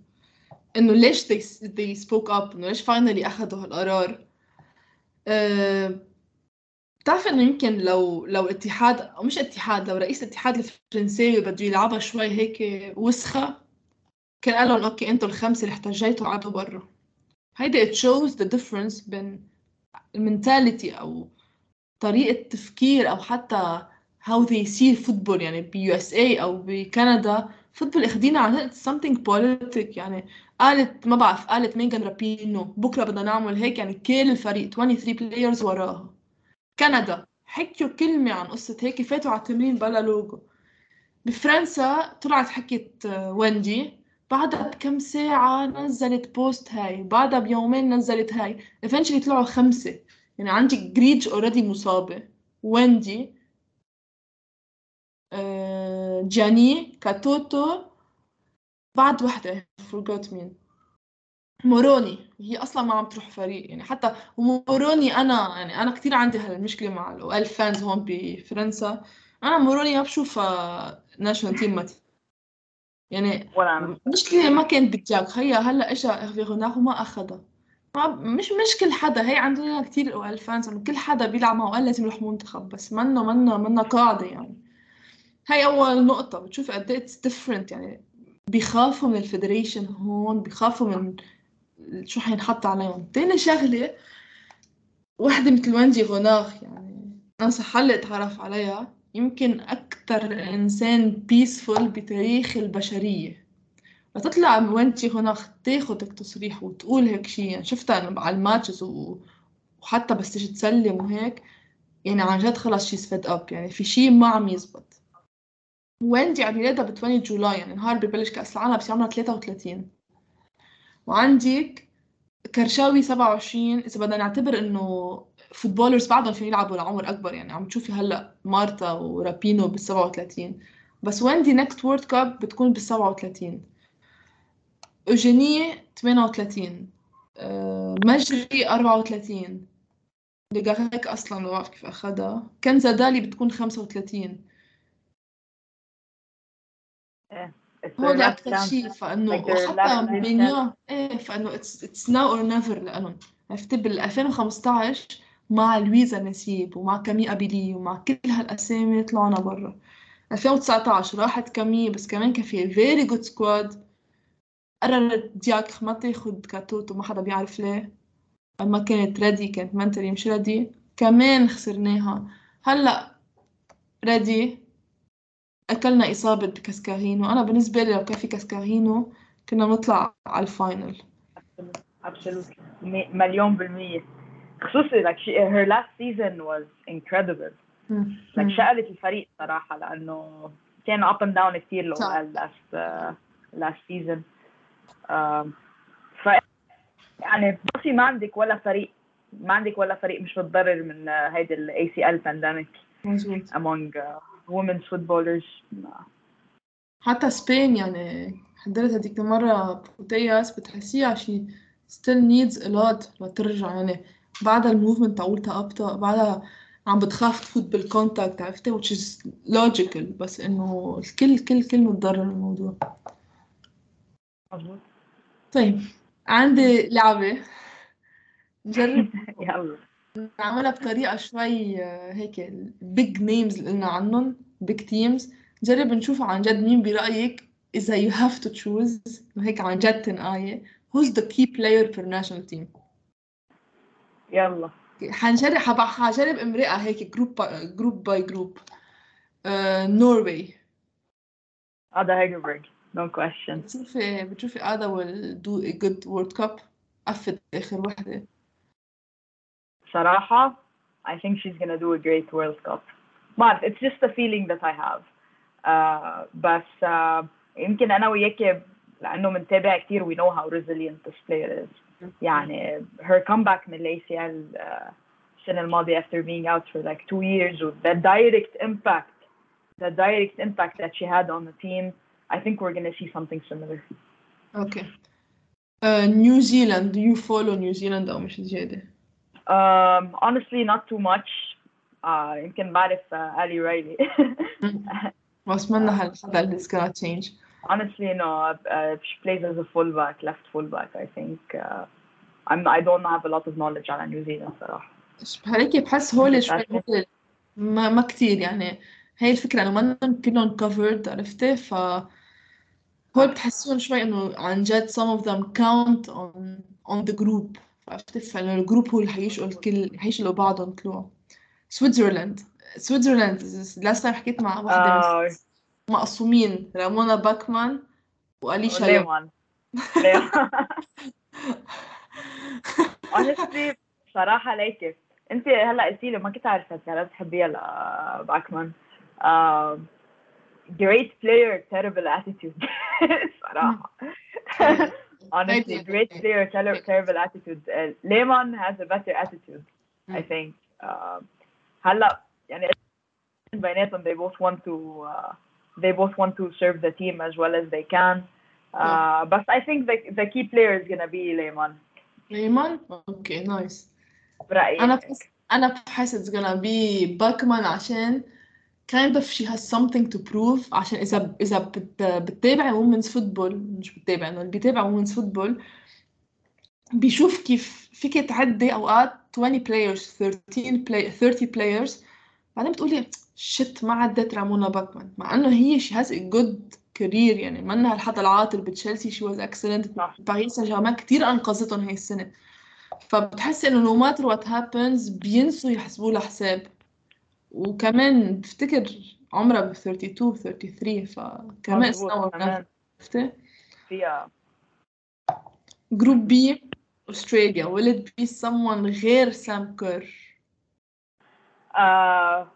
S1: إنه ليش they, they spoke up إنه ليش finally اخذوا هالقرار أه... بتعرف إنه يمكن لو لو اتحاد مش اتحاد لو رئيس الاتحاد الفرنساوي بده يلعبها شوي هيك وسخة كان قال لهم okay أنتوا الخمسة اللي احتجيتوا قعدوا برا. هيدا it shows the difference بين ال mentality أو طريقة تفكير أو حتى how they see football يعني ب USA أو بكندا football أخدينا عن something politic يعني قالت ما بعرف قالت ميغان رابينو بكرة بدنا نعمل هيك. يعني كل الفريق 23 players وراها. كندا حكيوا كلمة عن قصة هيك فاتوا على التمرين بلا لوجو بفرنسا طلعت حكيت ويندي. بعدها بكم ساعة نزلت post هاي بعدها بيومين نزلت هاي. eventually طلعوا خمسة. يعني عندي جريج already مصابة. ويندي آه، جاني كاتوتو بعد وحدة forgot مين. موروني. هي أصلا ما عم تروح فريق. يعني حتى موروني أنا يعني أنا كثير عندي هالمشكلة مع ال OL fans هون بفرنسا. أنا موروني ما بشوفها national team يعني
S2: ولا.
S1: مشكلة ما كانت بتجاك هي هلأ اجى هيرفي غوناغ وما أخذها. ما مش مش كل حدا. هي عندنا كثير OL fans انه كل حدا بيلعب معه قال لازم يروح منتخب بس منه منه منه قاعدة يعني. هاي أول نقطة. بتشوف قد إيه it's different يعني. بيخافوا من ال federation هون بيخافوا من شو حينحط عليهم. تاني شغلة وحدة مثل ويندي غوناغ يعني. أنا صحلي أتعرف عليها. يمكن أكتر إنسان peaceful بتاريخ البشرية. فتطلع ويندي غوناغ تاخد تصريح وتقول هيك شي. يعني شفتها على ال matches. وحتى بس تيجي تسلم وهيك. يعني عن جد خلص she's fed up يعني في شي ما عم يزبط. ويندي عم ميلادها ب 20 July يعني نهار ببلش كأس العالم بس عمرها 33 وعندك كرشاوي 27 إذا بدنا نعتبر إنه footballers بعدهم فيهم يلعبوا لعمر أكبر يعني عم تشوفي هلا مارتا ورابينو بال 37 بس ويندي نكست وورد كاب بتكون بال 37 اوجيني 38 أه مجري 34 ليغاريك أصلا ما بعرف كيف أخذها. كنزا دالي بتكون 35
S2: It's
S1: هو
S2: أكثر.
S1: شيء
S2: فإنه
S1: وحتى مينيو إيه فإنه اتس اتس ناو اور نيفر لهم عرفتي بال 2015 مع لويزا نسيب ومع كامي أبيلي ومع كل هالأسامي طلعنا برا. 2019 راحت كامي بس كمان كان في very good squad قررت دياك ما تاخد كاتوت وما حدا بيعرف ليه. ما كانت ready كانت mentally مش ready كمان خسرناها. هلأ already أكلنا إصابة بكاسكارينو. أنا بالنسبة لي لو كان في كاسكارينو كنا بنطلع على
S2: ال final مليون بالمية. خصوصي like she, her last season was incredible. like شقلت الفريق صراحة لأنه كان up and down كثير لو last uh, last season. Um, ف يعني بصي ما عندك ولا فريق ما عندك ولا فريق مش متضرر من uh, هيدي ال ACL pandemic
S1: مظبوط.
S2: among uh, women's footballers.
S1: حتى سبين يعني حضرت هذيك المرة بوتياس بتحسيها شي still needs a lot لترجع يعني. بعدها ال movement تاعولتها أبطأ بعدها عم بتخاف تفوت بال contact عرفتي؟ which is logical بس إنه الكل كل كل متضرر الموضوع طيب عندي لعبة. نجرب [laughs]
S2: يلا.
S1: نعملها بطريقة شوي آه، هيك big names اللي قلنا عنهم big teams. نجرب نشوف عن جد مين برأيك إذا you have to choose هيك عن جد تنقاية. Who's the key player per national team
S2: يلا.
S1: حنشرح حجرب امرأة هيك group by group by group
S2: Norway ادا هيجربرج no question
S1: بتشوفي بتشوفي ادا will do a good World Cup قفت آخر وحدة.
S2: صراحة I think she's gonna do a great World Cup. But it's just a feeling that I have. Uh, بس uh, يمكن أنا وياك لأنه بنتابع كثير we know how resilient this player is. يعني her comeback من ال ACL uh, السنة الماضية after being out for like two years with the direct impact the direct impact that she had on the team I think we're gonna see something similar
S1: اوكي نيوزيلاند you follow نيوزيلاند أو مش زيادة
S2: um, honestly not too much uh, يمكن بعرف uh, Ali Riley
S1: وأتمنى هالحدا اللي is gonna change
S2: honestly no uh, she plays as a fullback left fullback I think uh, I'm I don't have a lot of knowledge على New Zealand صراحة
S1: هيك بحس هول شوي [laughs] ما, ما كتير يعني. هي الفكرة إنه منهم كلهم covered عرفتي؟ ف هول بتحسون شوي إنه عن جد some of them count on on the group عرفتي؟ فإنه ال group هو اللي حيشقوا الكل حيشقوا بعضهم كلهم. Switzerland Switzerland last time حكيت مع واحدة من
S2: uh,
S1: مقسومين رامونا باكمان وأليشا يونغ.
S2: ليمان [laughs] [laughs] [laughs] ليمان honestly صراحة ليك انت هلا قلتي لي ما كنت عارفة انت هلا بتحبيها لباكمان uh, great player terrible attitude [laughs] صراحة [laughs] honestly great player ter- terrible attitude uh, Lehman has a better attitude I
S1: Mm.
S2: think uh, هلا يعني بيناتهم they both want to uh, they both want to serve the team as well as they can uh, but I think the, the key player is gonna be Lehman
S1: ليمان أوكي نايس
S2: برأيي
S1: أنا بحس أنا بحس it's gonna be باكمان عشان kind of she has something to prove عشان اذا إذا بت, بتتابع women's football مش بتتابع إنه اللي بيتابع women's football بيشوف كيف فيك تعدي أوقات 20 players 13 play 30 players. بعدين بتقولي شت ما عدت رامونا باكمان مع إنه هي she has a good career يعني منها الحدا العاطل بتشيلسي was excellent.
S2: صح.
S1: باريس سان جيرمان كثير أنقذتهم هي السنة. فبتحس إنه no matter what happens بينسوا يحسبوا لها حساب. وكمان بفتكر عمرها ب 32 33 فكمان
S2: كمان.
S1: عرفتي
S2: فيها.
S1: جروب بي أستراليا. will it be someone غير سام كير.
S2: uh,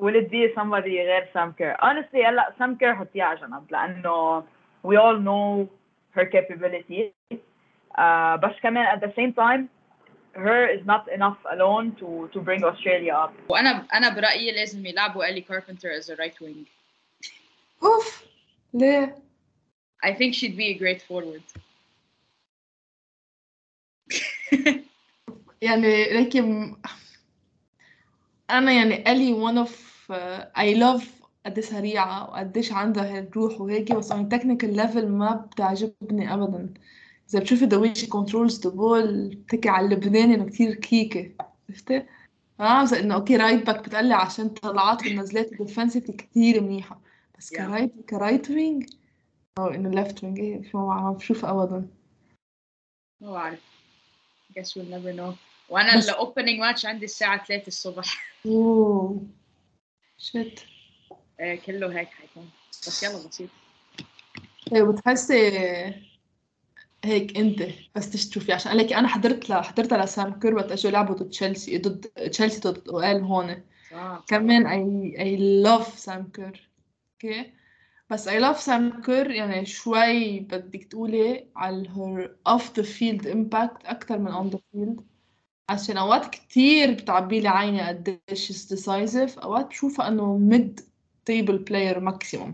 S2: will it be somebody غير سام كير honestly هلا سام كير حطيها على جنب لأنه we all know her capability uh, بس كمان at the same time her is not enough alone to to bring Australia up
S3: وانا انا برايي لازم يلعبوا الي كاربنتر as a right wing
S1: اوف ليه
S3: I think she'd be a great forward [laughs]
S1: يعني لكن انا يعني الي one of I love قد سريعة وقديش عندها الروح وهيك بس on technical level ما بتعجبني ابدا. إذا بتشوفي she controls the ball بتحكي على اللبناني إنه كتير كيكة. عرفتي؟ عاوزة إنه okay right back بتقلع عشان طلعات والنزلات ال defensive كتير منيحة. بس
S3: Yeah.
S1: ك right ك right wing أو إنه left wing إيه مش ما عم بشوف ابدا.
S3: ما بعرف. Guess we'll never know. وأنا
S1: ال
S3: opening match عندي الساعة 3 الصبح.
S1: Oh. Shit.
S3: آه، كله هيك حيكون بس يلا بسيط.
S1: أيوه بتحسي هيك انت بس تشوفي عشان لك أنا حضرت ل... حضرت لسام كير وقت أجوا لعبوا ضد تشيلسي ضد تشيلسي ضد OL هون.
S3: آه.
S1: كمان I I love سام كير okay بس I love Sam Kerr يعني شوي بدك تقولي على her off the field impact أكتر من on the field. عشان أوقات كتير بتعبي لي عيني قديش is decisive أوقات بشوفها إنه mid table player maximum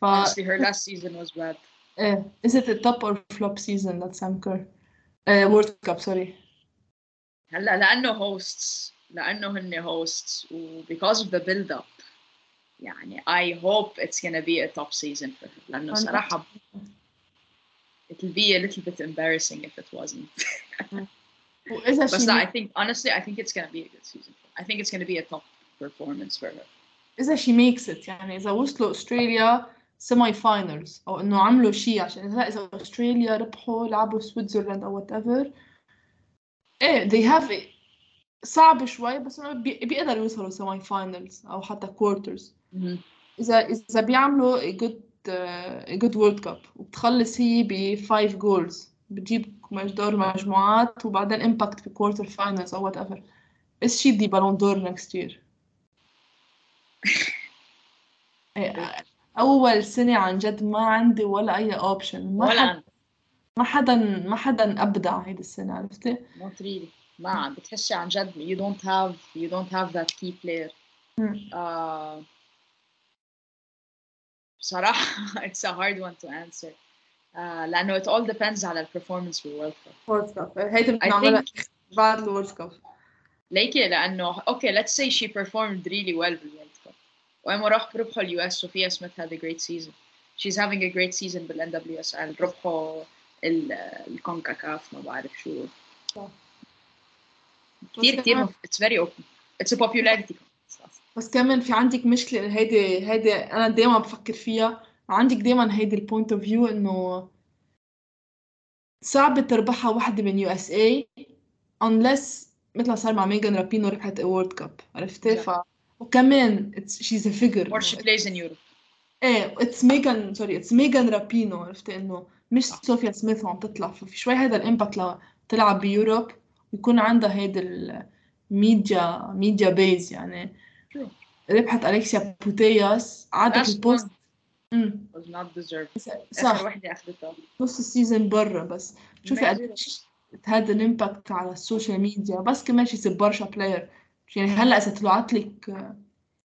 S1: ف
S2: Honestly, her last season was bad.
S1: إيه is it a top or flop season that Sam Kerr uh, World Cup sorry
S2: هلا لأنه hosts لأنه هن hosts و because of the build up يعني I hope it's gonna be a top season for her لأنه صراحة it'll be a little bit embarrassing if it wasn't.
S1: وإذا
S2: But
S1: she
S2: I think honestly I think it's gonna be a good season. for her. I think it's gonna be a top performance for her.
S1: إذا she makes it يعني إذا وصلوا أستراليا semi-finals أو إنه عملوا شيء عشان إذا إذا أستراليا ربحوا لعبوا Switzerland أو whatever إيه they have it. صعب شوي بس إنه بي- بيقدروا يوصلوا semi-finals أو حتى quarters إذا إذا بيعملوا a good uh, a good World Cup وبتخلص هي ب 5 goals بتجيب دور مجموعات وبعدين impact في quarter-finals أو whatever she the Ballon d'Or next year [laughs] إيه، أول سنة عن جد ما عندي ولا أي option ما
S2: ولا
S1: حد ما حدا ما حدا أبدع هيدي السنة عرفتي؟
S2: not really ما عم بتحسي عن جد you don't have you don't have that key player.
S1: مم.
S2: Uh, بصراحة [laughs] it's a hard one to answer. Uh, لأنه it all depends على ال performance في ال World
S1: Cup. World Cup هيدي
S2: I
S1: بنعملها بعد ال World Cup
S2: ليكي لأنه okay let's say she performed really well بال World Cup وقاموا راح بربحوا ال US صوفيا سميث had a great season. She's having a great season بال NWSL ربحوا ال- الكونكاكاف ما بعرف شو. كثير كثير it's very open. It's a popularity.
S1: بس كمان في عندك مشكلة هيدي هيدي أنا دايما بفكر فيها عندك دايما هيدي ال point of view إنه صعب تربحها وحدة من USA unless مثل صار مع ميغان رابينو ربحت World Cup عرفتي؟ ف وكمان she's a figure.
S2: Or she plays in Europe.
S1: إيه it's ميغان sorry it's ميغان رابينو عرفتي؟ إنه مش صوفيا سميث وعم تطلع. ففي شوي هذا ال impact لو تلعب ب Europe ويكون عندها هيدا ال media media base
S2: يعني.
S1: ربحت الكسيا بوتياس عادت ال
S2: post
S1: امم
S2: was not deserved.
S1: صح.
S2: آخر وحدة أخذتها.
S1: نص ال season برا بس. شوفي قديش هذا ال impact على ال social media. بس كمان she's Barça player يعني هلأ اذا طلعت لك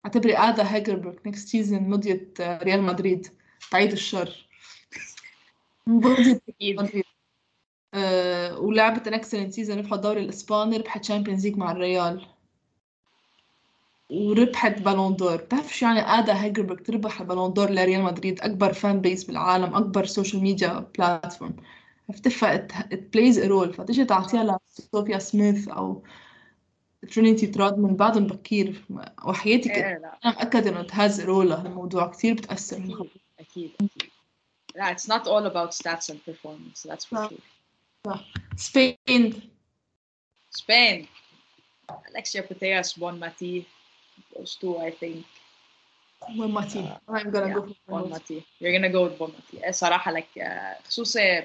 S1: أعتبري ادا هيجربرغ next season مضيت ريال مدريد. بعيد الشر. مضيت. مدريد. آه، ولعبت an excellent season ربحت الدوري الإسباني ربحت Champions League مع الريال. وربحت Ballon d'Or بتعرف شو يعني ادا هيجربرغ تربح ال Ballon d'Or لريال مدريد أكبر fan base بالعالم أكبر social media platform it, it plays a role فتيجي تعطيها لصوفيا سميث أو ترينيتي ترادمان بعدهم بكير وحياتك
S2: إيه
S1: أنا مأكدة إنه a role لهالموضوع كثير بتأثر
S2: أكيد أكيد. لا it's not all about stats and performance that's for
S1: لا.
S2: sure.
S1: Spain
S2: Spain. Alexia Putellas won Mati. Those two I think.
S1: وين ماتي I'm gonna
S2: Yeah,
S1: go for
S2: Bon
S1: Mati.
S2: Mati. You're gonna go with Bon Mati. إيه صراحة like uh, خصوصي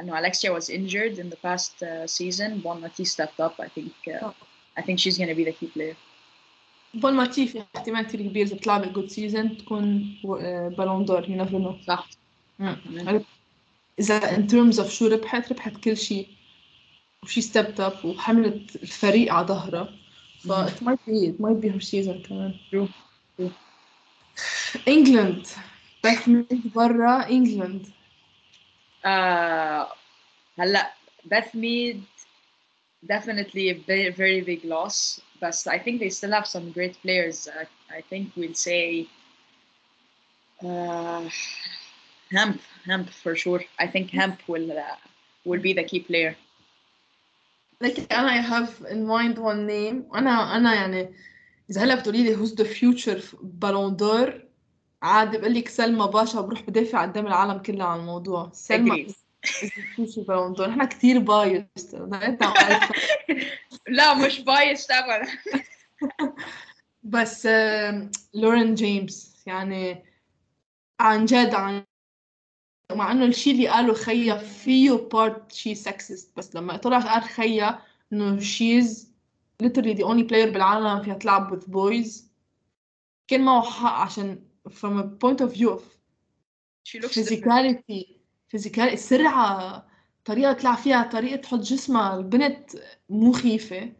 S2: أنه Alexia was injured in the past uh, season. Bon Mati stepped up. I think uh,
S1: Oh.
S2: I think she's gonna be the key player.
S1: بون ماتي في احتمال كثير كبير اذا بتلعب جود سيزون تكون بالون دور يو نيفر نو
S2: صح.
S1: اذا in terms of شو ربحت ربحت كل شيء وشي stepped up وحملت الفريق على ظهرها ف
S2: مهم.
S1: it might be it might be her season كمان
S2: True. True.
S1: انجلند بس من برا انجلند
S2: Uh, هلا Beth Mead definitely a very, very big loss, but I think they still have some great players. Uh, I think we'll say uh, Hemp, Hemp for sure. I think Hemp will uh, will be the key player.
S1: لكن أنا I have in mind one name. أنا أنا يعني إذا هلا بتقولي لي who's the future بالون دور عادي بقول لك سلمى باشا بروح بدافع قدام العالم كله عن الموضوع. سلمى بالون دور نحن كثير بايست
S2: لا مش بايس ابدا [laughs]
S1: بس لورين جيمس يعني عن جد عن مع إنه الشيء اللي قاله خيا فيه part شي sexist بس لما طلع قال خيا إنه she's literally the only player بالعالم فيها تلعب with boys. كان معه حق عشان from a point of view of physicality physicality السرعة طريقة تلعب فيها طريقة تحط جسمها البنت مخيفة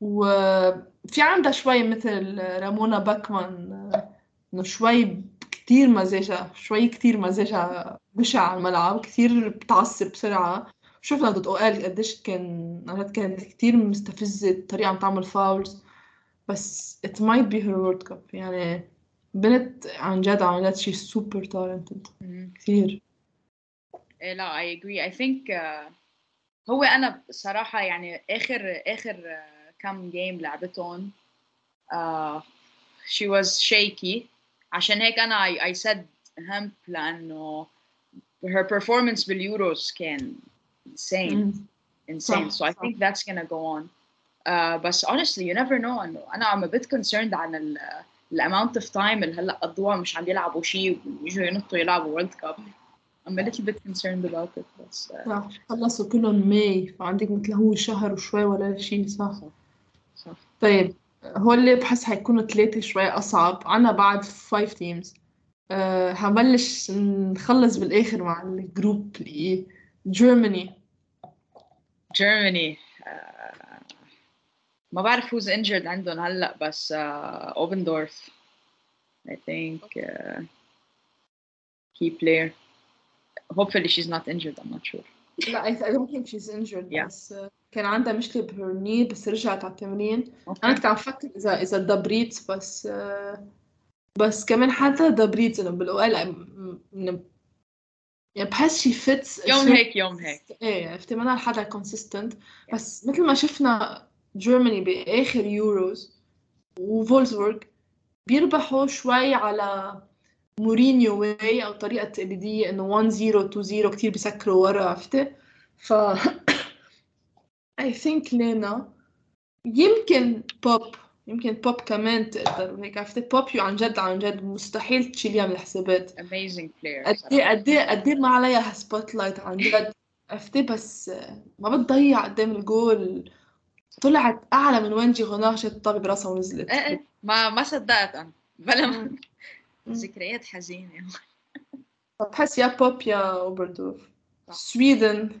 S1: وفي عندها شوي مثل رامونا باكمان إنه شوي كتير مزاجها شوي كتير مزاجها بشع على الملعب كتير بتعصب بسرعة. شفنا ضد اوال قديش كان جد كانت كتير مستفزة الطريقة عم تعمل فاولز. بس it might be her world cup. يعني بنت عن جد super talented.
S2: Mhm.
S1: كتير.
S2: إيه لا I agree. I think uh, هو أنا بصراحة يعني آخر آخر uh, كم جيم لعبتهم uh, she was shaky. عشان هيك أنا I, I said hemp لأنه her performance باليوروز كان insane
S1: مم.
S2: insane. so I think that's gonna go on. Uh, بس honestly you never know. إنه أنا I'm a bit concerned عن ال ال amount of time اللي هلا قضوها مش عم يلعبوا شيء ويجوا ينطوا يلعبوا وورلد كاب I'm a little bit concerned about it بس uh,
S1: صح خلصوا كلهم May فعندك مثل هو شهر وشوي ولا شيء صح؟
S2: صح
S1: طيب هو اللي بحس حيكونوا ثلاثة شوي أصعب. عنا بعد five teams أه هنبلش نخلص بالآخر مع ال group اللي Germany
S2: Germany. uh, ما بعرف who's injured عندهم هلأ بس uh, Obendorf I think uh, key player. Hopefully she's not injured I'm not sure.
S1: لا I, I don't think she's injured
S2: Yeah.
S1: بس آه، كان عندها مشكلة ب hernie بس رجعت على التمرين. أنا
S2: okay.
S1: كنت عم فكر إذا إذا دابريتس بس آه، بس كمان حتى دابريتس إنه بالأوقات إنه يعني بحس she fits
S2: يوم هيك يوم هيك.
S1: إيه عرفتي ما حدا consistent بس مثل ما شفنا Germany بآخر يوروز وفولسبورغ بيربحوا شوي على مورينيو way أو طريقة تقليدية إنه 1 0 2 0 كثير بيسكروا ورا عرفتي؟ ف I think لينا يمكن بوب يمكن بوب كمان تقدر هيك عرفتي؟ بوب عن جد عن جد مستحيل تشيليها من الحسابات.
S2: Amazing player
S1: قد إيه قد إيه قد ما عليها spotlight عن جد. عرفتي؟ بس ما بتضيع قدام الجول. طلعت أعلى من وين جيغونار شت الطابه براسها ونزلت.
S2: إيه إيه. ما ما صدقت أنا. بلا. ذكريات حزينة.
S1: بحس يا بوب يا اوبردورف
S2: صح.
S1: Sweden.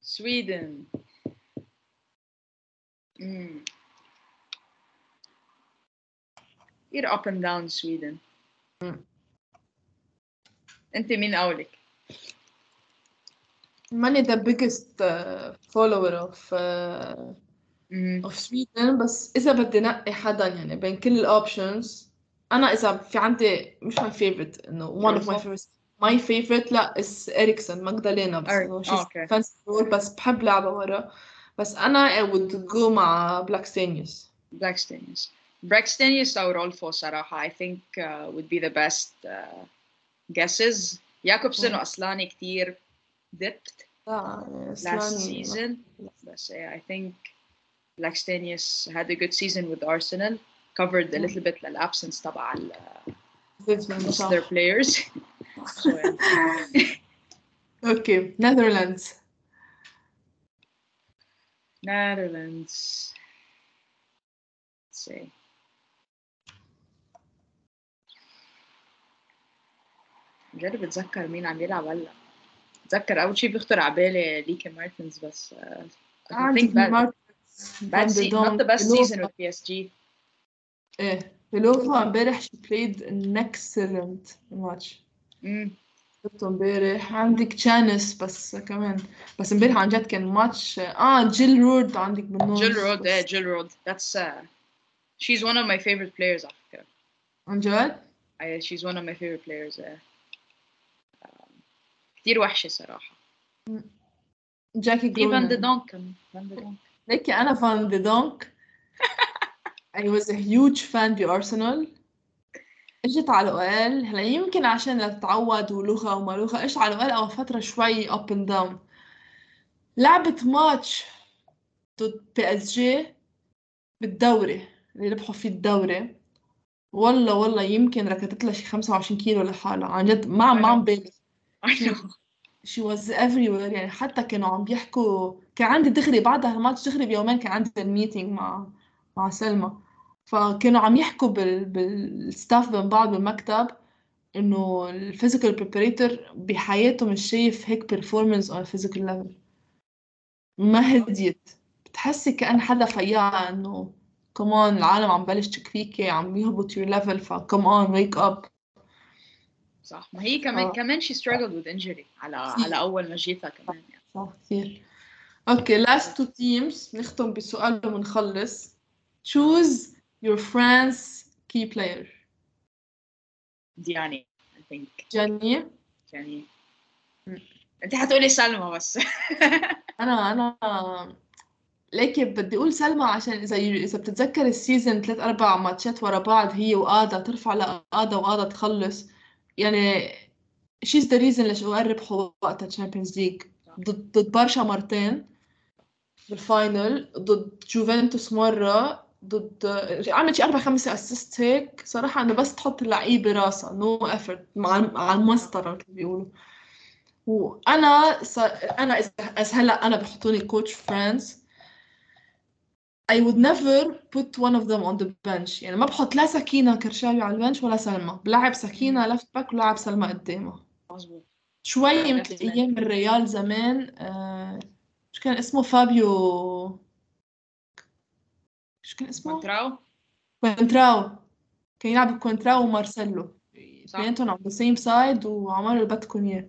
S2: Sweden. امم كثير up and down Sweden
S1: مم.
S2: انت مين قولك؟
S1: ماني the biggest uh, follower of uh,
S2: امم
S1: of Sweden بس إذا بدي نقي حدا يعني بين كل ال options أنا إذا في عندي مش my favorite إنه one of my
S2: Rolfo?
S1: favorites my favorite لا is إريكسون ماجدالينا بس
S2: أر-
S1: إنه
S2: آه،
S1: she's
S2: okay.
S1: fancy role بس بحب لعبة ورا بس أنا I would go مع بلاكستينيوس
S2: Blackstenius. Blackstenius أو رولفو صراحة I think uh, would be the best uh, guesses. ياكوبسون
S1: مم.
S2: وأصلاني كتير dipped
S1: لا يعني
S2: last
S1: إسلاني
S2: season بس yeah, I think Blackstenius had a good season with Arsenal covered a
S1: مم.
S2: little bit للabsence تبع ال-
S1: فيفلين
S2: most of
S1: صح
S2: their players [laughs] so [laughs] yeah.
S1: أوكي نذرلاندز
S2: Netherlands let's see بجرب اتذكر مين عم يلعب هلا؟ اتذكر أول شيء بيخطر على بالي ليكا مارتنز بس uh, I think bad,
S1: مارتنز.
S2: Bad not the best season with PSG
S1: إيه. بلوفا امبارح she played an excellent match.
S2: mm.
S1: شفته امبارح. عندك chance بس كمان. بس امبارح عن جد كان ماتش آه جيل رورد عندك بالنص
S2: Roord
S1: بس.
S2: yeah Jill Roord. That's uh, she's one of my favorite players على فكرة.
S1: عن جد؟
S2: I, she's one of my favorite players uh, um, كتير وحشة صراحة.
S1: جاكي
S2: في فان دي دونك.
S1: ليكي أنا فان دي دونك. I was a huge fan بأرسنال إجت على الأقل هلا يمكن عشان لا تتعود ولغة وما لغة إجت على الأقل أول فترة شوي up and down. لعبت ماتش ضد بي اس جي بالدوري اللي ربحوا فيه الدوري. والله والله يمكن ركضت لها شي 25 كيلو لحالها. عن جد ما ما عم بالغ She was everywhere. يعني حتى كانوا عم بيحكوا كان عندي دغري بعدها الماتش دغري بيومين كان عندي ال meeting مع مع سلمى. فكانوا عم يحكوا بال... بال staff بين بعض بالمكتب إنه ال physical preparator بحياته مش شايف هيك performance on physical level ما هديت. بتحسي كأن حدا فياها إنه كمان العالم عم بلش تحكي فيكي عم يهبط your level ف come on wake up
S2: صح؟ ما هي كمان
S1: آه.
S2: كمان she struggled with injury على. على أول ما جيتها كمان يعني.
S1: صح كثير أوكي last two teams. نختم بسؤال ونخلص choose your France key player.
S2: دياني I think. دياني.
S1: مم.
S2: أنت حتقولي سلمى بس. [laughs]
S1: أنا أنا ليكي بدي أقول سلمى عشان إذا إذا بتتذكر ال season ثلاث أربع ماتشات ورا بعض هي وآدا ترفع لآدا وآدا تخلص. يعني she's the reason ليش ربحوا وقتها Champions League ضد ضد برشا مرتين بال final ضد جوفنتوس مرة ضد عملت شي أربع خمسة assist هيك صراحة إنه بس تحط اللعيب براسها no no effort مع على المسطرة مثل ما بيقولوا. أنا إذا إذا هلأ أنا بحطوني coach France I would never put one of them on the bench. يعني ما بحط لا سكينة كرشاوي على ال bench ولا سلمى. بلعب سكينة left back ولاعب سلمى قدامها
S2: مظبوط.
S1: شوي مثل
S2: Definitely.
S1: أيام الريال زمان آه، شو كان اسمه فابيو شو كان اسمه؟
S2: كونتراو.
S1: كوينتراو كان يلعب كوينتراو ومارسيلو. اثنيناتهم على same side وعملوا اللي بدكم اياه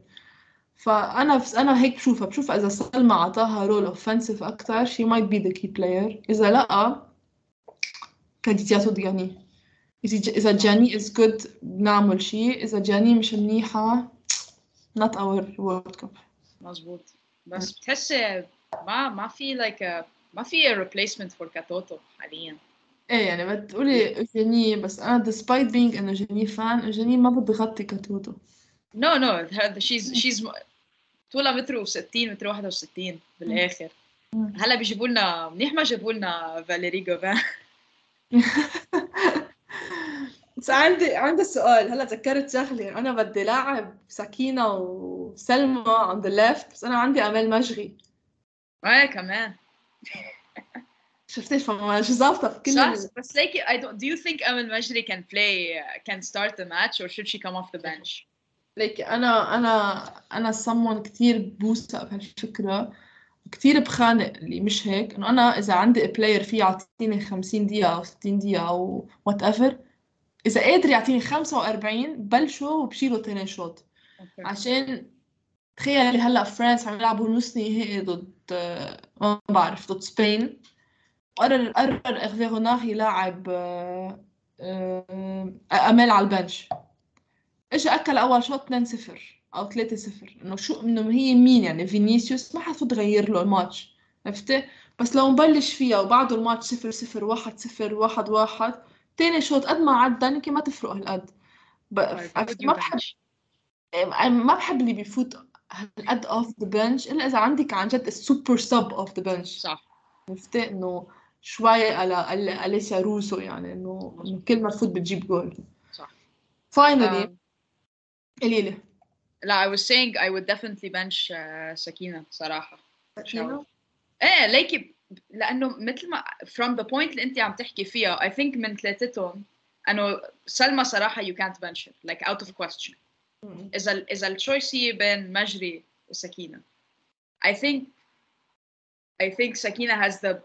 S1: فأنا بس أنا هيك بشوفها بشوف إذا سلمى أعطاها role offensive أكثر شي might be the key player إذا لأ كاديدياتو دياني إذا إذا دياني is good بنعمل شيء. إذا دياني مش منيحة not our world cup.
S2: مظبوط. بس بتحسي ما ما في like ما في replacement for كاتوتو حاليا.
S1: إيه يعني بتقولي اوجيني بس أنا despite being إنه اوجيني fan اوجيني ما بتغطي كاتوتو
S2: no no she's she's طولها متر و60 متر 61 بالآخر.
S1: مم.
S2: هلأ بيجيبوا لنا منيح ما جابوا لنا فاليري جوفان. [laughs]
S1: بس عندي عندي سؤال. هلأ تذكرت شغله أنا بدي لاعب سكينة وسلمى the left بس أنا عندي أمال مجري
S2: إيه كمان. [laughs]
S1: شفتي فما شو ظابطة في كل
S2: صح بس like I don't do you think Amal Majri can play can start the match or should she come off the bench?
S1: ليك أنا أنا أنا someone كثير بوثق بهالفكرة وكثير بخانق اللي مش هيك. إنه أنا إذا عندي player فيه يعطيني 50 دقيقة أو 60 دقيقة أو whatever إذا قادر يعطيني 45 بلشه وبشيله تاني شوط. عشان تخيلي هلأ فرنسا عم يلعبوا نص نهائي ضد آه، ما بعرف ضد سبين قرر قرر اغفي غوناغ يلاعب آه، آه، أمال على البنش. اجى اكل اول شوط 2-0 أو 3-0 انه شو انه هي مين يعني؟ فينيسيوس ما حتفوت تغير له الماتش. عرفتي؟ بس لو مبلش فيها وبعده الماتش 0 0 1 0 1 1 تاني شوط قد ما عدى يمكن ما تفرق هالقد. ب-
S2: Why would
S1: عرفت
S2: you
S1: ما بحب ما بحب اللي بيفوت هالقد off the bench إلا إذا عندك عن جد ال super sub off the bench
S2: صح.
S1: عرفتي؟ إنه شوي على اليسيا روسو يعني إنه إنه كل ما تفوت بتجيب جول
S2: صح.
S1: finally
S2: Um,
S1: قليلة
S2: لا I was saying I would definitely bench uh, سكينة صراحة
S1: شنو؟
S2: ايه ليكي لانه مثل ما from the point اللي انت عم تحكي فيها I think من ثلاثتهم انه سلمى صراحة you can't bench her like out of question
S1: مم.
S2: اذا ال- اذا التشويس هي بين مجري وسكينة I think I think سكينة has the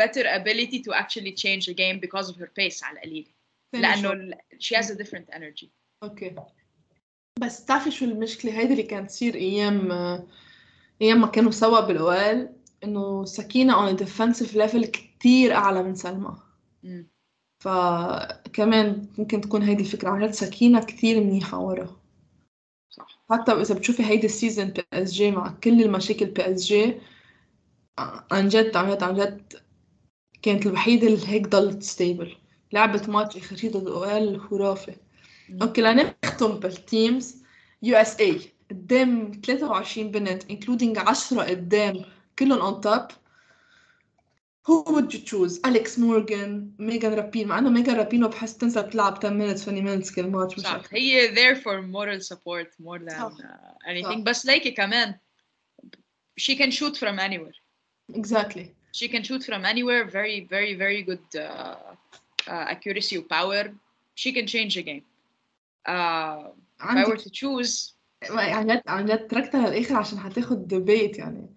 S2: better ability to actually change the game because of her pace على القليل
S1: ثاني
S2: لانه
S1: شوط.
S2: ال- she has a different energy
S1: اوكي بس بتعرفي شو المشكلة؟ هيدي اللي كانت تصير أيام أيام ما كانوا سوا بالاوال إنه سكينة on a defensive level كتير أعلى من سلمى. فكمان ممكن تكون هيدي الفكرة عن سكينة كتير منيحة ورا.
S2: صح.
S1: حتى إذا بتشوفي هيدي السيزون بي اس جي مع كل المشاكل بي اس جي عن جد عن جد عن جد كانت الوحيدة اللي هيك ضلت stable لعبت ماتش آخر شي ضد OL خرافي
S2: مم.
S1: أوكي لنختم بالتيمز يو اس اي قدام 23 بنت including 10 قدام كلهم اون توب Who would you choose? أليكس مورغان، ميغان رابين مع إنه ميغان رابينو بحس تنزل تلعب 10 minutes 20 minutes كل ماتش مش
S2: صح
S1: أكتر
S2: هي there for moral support more than
S1: صح.
S2: uh, anything
S1: صح.
S2: بس ليكي كمان she can shoot from anywhere
S1: exactly
S2: she can shoot from anywhere very very very good uh, uh, accuracy وpower she can change a game Uh, if I were to choose.
S1: عن جد عن جد تركتها للاخر عشان حتاخد ديبيت يعني.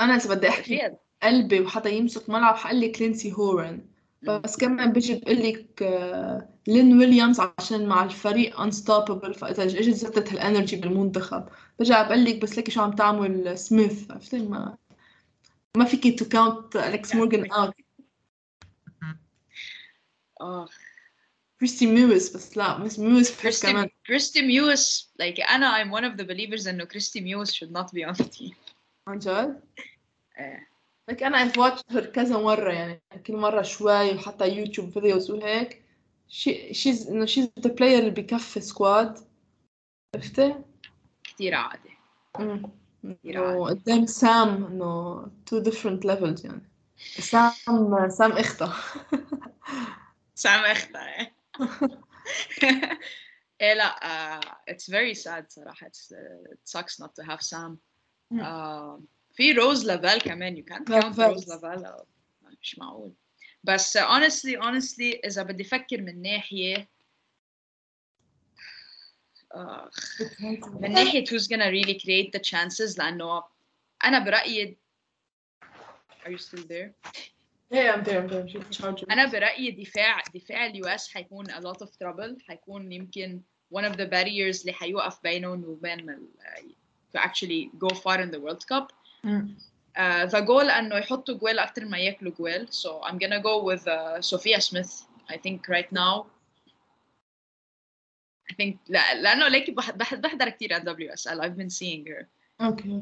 S1: أنا اذا بدي احكي قلبي وحتى يمسك ملعب حقول لك ليندسي هوران. بس كمان بيجي بقول لك آه، لين ويليامز عشان مع الفريق unstoppable فاذا اجت زتت هال energy بالمنتخب. برجع بقول لك بس ليكي شو عم تعمل سميث. عرفتي ما ما فيكي to count اليكس مورجان out
S2: آه.
S1: كريستي ميوس بس لا مش ميوس
S2: كريستي
S1: كمان.
S2: كريستي ميوس like أنا I'm one of the believers إنه كريستي ميوس should not be on the team.
S1: عن جد؟
S2: إيه.
S1: لك أنا I've watched her كذا مرة يعني كل مرة شوي وحتى YouTube videos وهيك. She she's إنه she's the player اللي بكفي squad عرفتي؟
S2: كثير عادي.
S1: امم
S2: كثير
S1: إنه
S2: عادي.
S1: قدام سام إنه two different levels يعني. سام سام اختها
S2: سام اختها إيه. [laughs] ايه لا uh, it's very sad صراحة it's, uh, it sucks not to have Sam
S1: مم.
S2: uh, في روز لافال كمان you can't
S1: لا،
S2: count
S1: فعلا.
S2: روز لافال out. مش معقول بس uh, honestly honestly إذا بدي أفكر من ناحية آه من ناحية who's gonna really create the chances لأنه أنا برأيي Are you still there?
S1: Yeah, I'm there, I'm there. She's charging.
S2: أنا برأيي دفاع دفاع اليو اس حيكون a lot of trouble حيكون يمكن one of the barriers اللي حيوقف بينهم وبين ال to actually go far in the World Cup.
S1: مم.
S2: Uh, the goal انه يحطوا جوال اكتر ما ياكلوا جوال so I'm gonna go with uh, Sophia Smith I think right now I think لا لانه ليك بح- بح- بحضر كثير على WSL I've been seeing her
S1: Okay.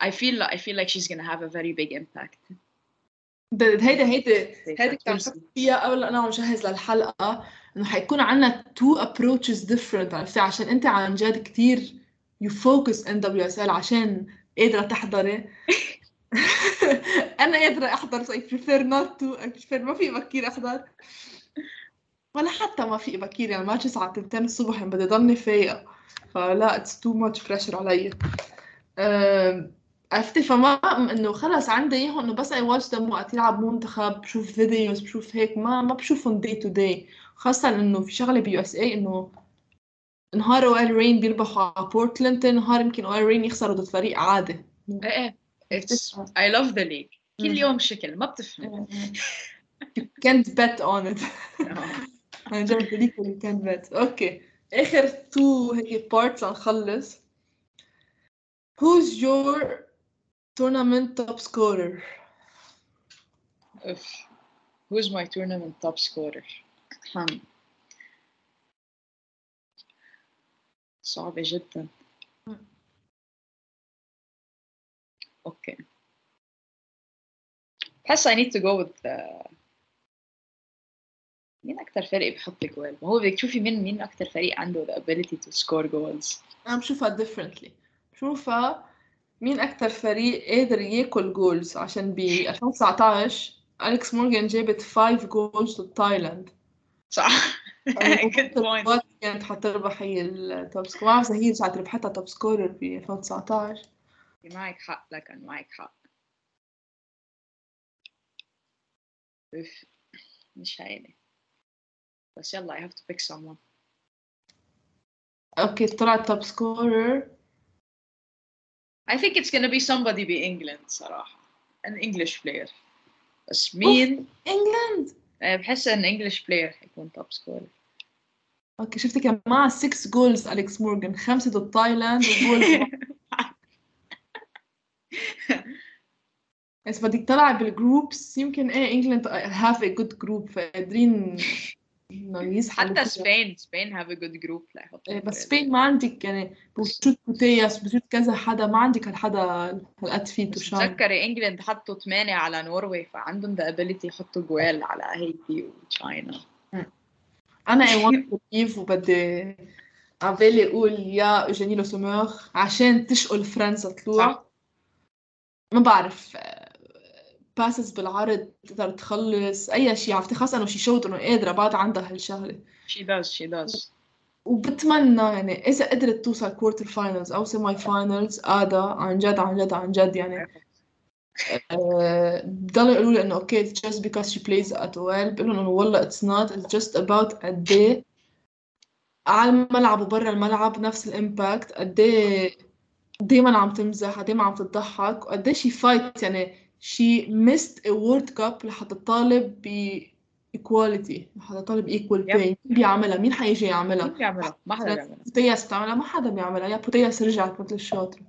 S2: I feel I feel like she's gonna have a very big impact
S1: ده- هيدا هيدا هيدا كنت عم. فكر فيها قبل أنا عم جهز للحلقة إنه حيكون عنا two approaches different عرفتي؟ عشان أنت عن جد كثير you focus NWSL عشان قادرة تحضري. [laughs] أنا قادرة أحضر so I prefer not to I prefer ما في بكير أحضر. ولا حتى ما في بكير يعني ماتش الساعة 2 الصبح يعني بدي ضلني فايقة. فلا it's too much pressure علي. عرفتي فما إنه خلص عندي إياهم إنه بس I watch them وقت يلعب منتخب بشوف videos بشوف هيك ما ما بشوفهم day to day خاصة إنه في شغلة ب USA إنه نهار OL Reign بيربحوا على بورتلاند نهار يمكن OL Reign يخسروا ضد فريق عادي.
S2: إيه إيه. I love the league. كل. يوم شكل ما بتفهم
S1: you can't bet on it. عن جد هذيك اللي كانت bet. أوكي. آخر two هيك parts لنخلص who's your tournament top scorer
S2: Oof. Who's my tournament top scorer? هم. صعبة جدا. أوكي. بحس I need to go with uh, مين أكتر فريق بحط جوال؟ ما هو بدك تشوفي مين مين أكتر فريق عنده the ability to score goals.
S1: أنا بشوفها differently بشوفها مين أكتر فريق قادر ياكل goals عشان ب 2019 أليكس مورجان جابت 5 goals ضد تايلاند
S2: صح. [laughs] [laughs]
S1: كانت حتربح هي ال top score ما بعرف إذا هي رجعت ربحتها top scorer ب 2019
S2: معك حق لكن معك حق. أوف مش هينة. بس يلا I have to pick someone.
S1: أوكي طلعت top scorer
S2: I think it's gonna be somebody بإنجلند صراحة an English player. بس مين آه، بحس ان English player. حيكون top score
S1: أوكي شفتي كان معها 6 goals اليكس مورجان خمسه ضد تايلاند وجول بس بدك تطلع بال groups يمكن إيه انجلاند have a good group فقادرين يسحبوا
S2: حتى. سبين سبين have a good group لا يحطوا
S1: إيه، بس سبين ما عندك يعني بوجود بوتياس بوجود كذا حدا ما عندك هالحدا هالقد فيه
S2: بس
S1: تشان
S2: تذكري انجلند حطوا 8 على نوروي فعندهم the ability يحطوا جوال على هيتي وتشاينا
S1: أنا اي ونت تو ليف وبدي عبالي أقول يا اوجيني لو سومور عشان تشقل فرنسا طلوع. ما بعرف passes بالعرض تقدر تخلص أي شيء عرفتي؟ خاصة إنه she شوت إنه قادرة بعد عندها هالشغلة.
S2: She does she does.
S1: وبتمنى يعني إذا قدرت توصل quarter finals أو semi finals هذا عن جد عن جد عن جد يعني. آه، بضلوا يقولوا لي إنه أوكي it's just because she plays at OL بقول لهم انه والله it's not it's just about قد إيه على الملعب وبرا الملعب نفس ال impact قد إيه دايما عم تمزح دايما عم تضحك وقد إيه she fight يعني she missed a world cup لحتى تطالب ب equality لحتى تطالب equal
S2: Yep.
S1: pay مين بيعملها؟ مين حيجي يعملها؟
S2: مين بيعملها؟ ما حدا بيعملها.
S1: بوتياس بتعملها؟ ما حدا بيعملها. يا بوتياس رجعت مثل الشاطرة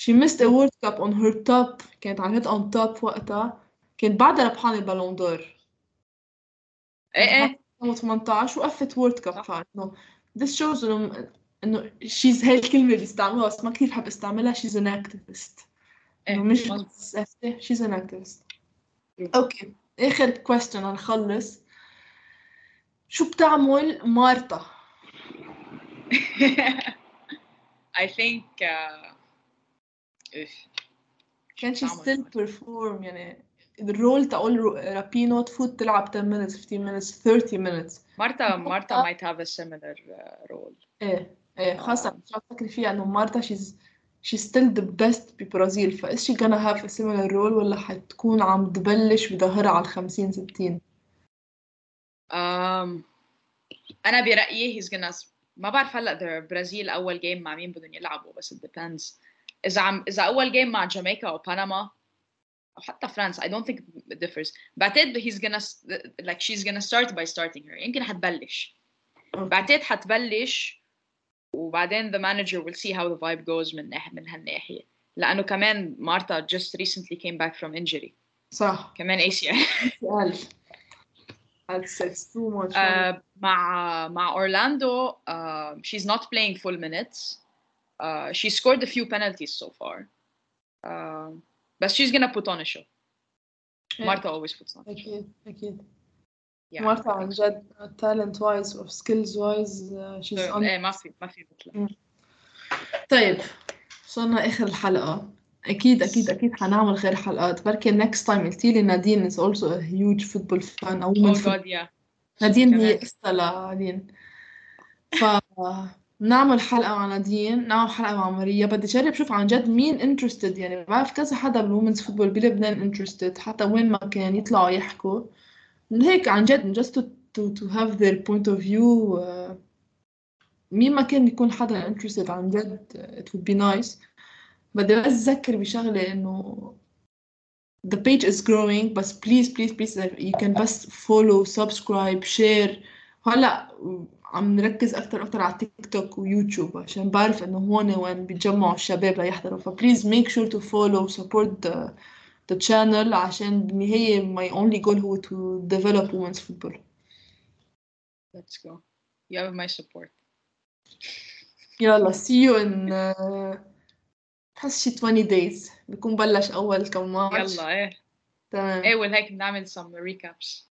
S1: she missed a world cup on her top كانت على on top وقتها. كانت بعدها ربحانة ال Ballon
S2: d'Or. إيه إيه.
S1: 2018 وقفت World
S2: Cup.
S1: فانه this shows إنه إنه she's هاي الكلمة اللي بيستعملوها بس ما كثير بحب استعملها. She's an activist. مش
S2: مظبوط.
S1: بس أفتة، she's an activist. أوكي آخر question نخلص شو بتعمل مارتا؟ [laughs]
S2: I think uh, if.
S1: كان still
S2: مارتا.
S1: perform يعني ال role تقول رو- رابينو تفوت تلعب 10 minutes 15 minutes 30 minutes
S2: مارتا مارتا might have a similar uh, role
S1: إيه إيه خاصة
S2: آه.
S1: مش عم تفكري فيها إنه مارتا she's she's still the best ببرازيل ف is she gonna have a similar role ولا حتكون عم تبلش بظهرها على الخمسين ستين؟
S2: um, أنا برأيي he's gonna ما بعرف هلأ برازيل أول game مع مين بدهم يلعبوا بس it depends. إذا عم إذا أول game مع جامايكا أو بنما أو حتى فرنسا I don't think it differs. بعتقد he's gonna like she's gonna start by starting her. يمكن حتبلش. بعتقد حتبلش وبعدين the manager will see how the vibe goes من ناحية من هالناحية لأنه كمان مارتا just recently came back from injury
S1: صح
S2: كمان ACL
S1: سؤال That's [laughs] it's too much
S2: آه، مع مع أورلاندو uh, she's not playing full minutes uh, she scored a few penalties so far uh, but she's gonna put on a show
S1: إيه.
S2: Marta always puts on a show
S1: أكيد أكيد مارتا
S2: I
S1: عن. جد. Talent wise or skills wise uh, she's
S2: So,
S1: on
S2: إيه ما في ما في مثلها
S1: طيب وصلنا آخر الحلقة. أكيد أكيد أكيد حنعمل غير حلقات. بركي next time قلتي لي نادين is also a huge football fan أو
S2: oh
S1: women's football
S2: god yeah.
S1: نادين هي. قصة لعلين ف نعمل حلقة مع نادين نعمل حلقة مع ماريا. بدي أجرب شوف عن جد مين interested. يعني بعرف كذا حدا بالومنز فوتبول بلبنان interested. حتى وين ما كان يطلعوا يحكوا. من هيك عن جد just to, to, to have their point of view uh, مين ما كان يكون حدا interested عن جد uh, it would be nice بدي بس أذكر بشغلة إنه the page is growing بس please please please you can بس follow subscribe share هلا عم نركز أكتر أكتر على تيك توك ويوتيوب عشان بعرف إنه هون وين بيتجمعوا الشباب ليحضروا ف please make sure to follow support the, the channel عشان بالنهاية my only goal هو to develop women's football
S2: let's go you have my support
S1: يلا see you in uh, بحس شي 20 days بكون بلش أول كم ماتش
S2: يلا ايه
S1: تمام
S2: ايه وهيك بنعمل some recaps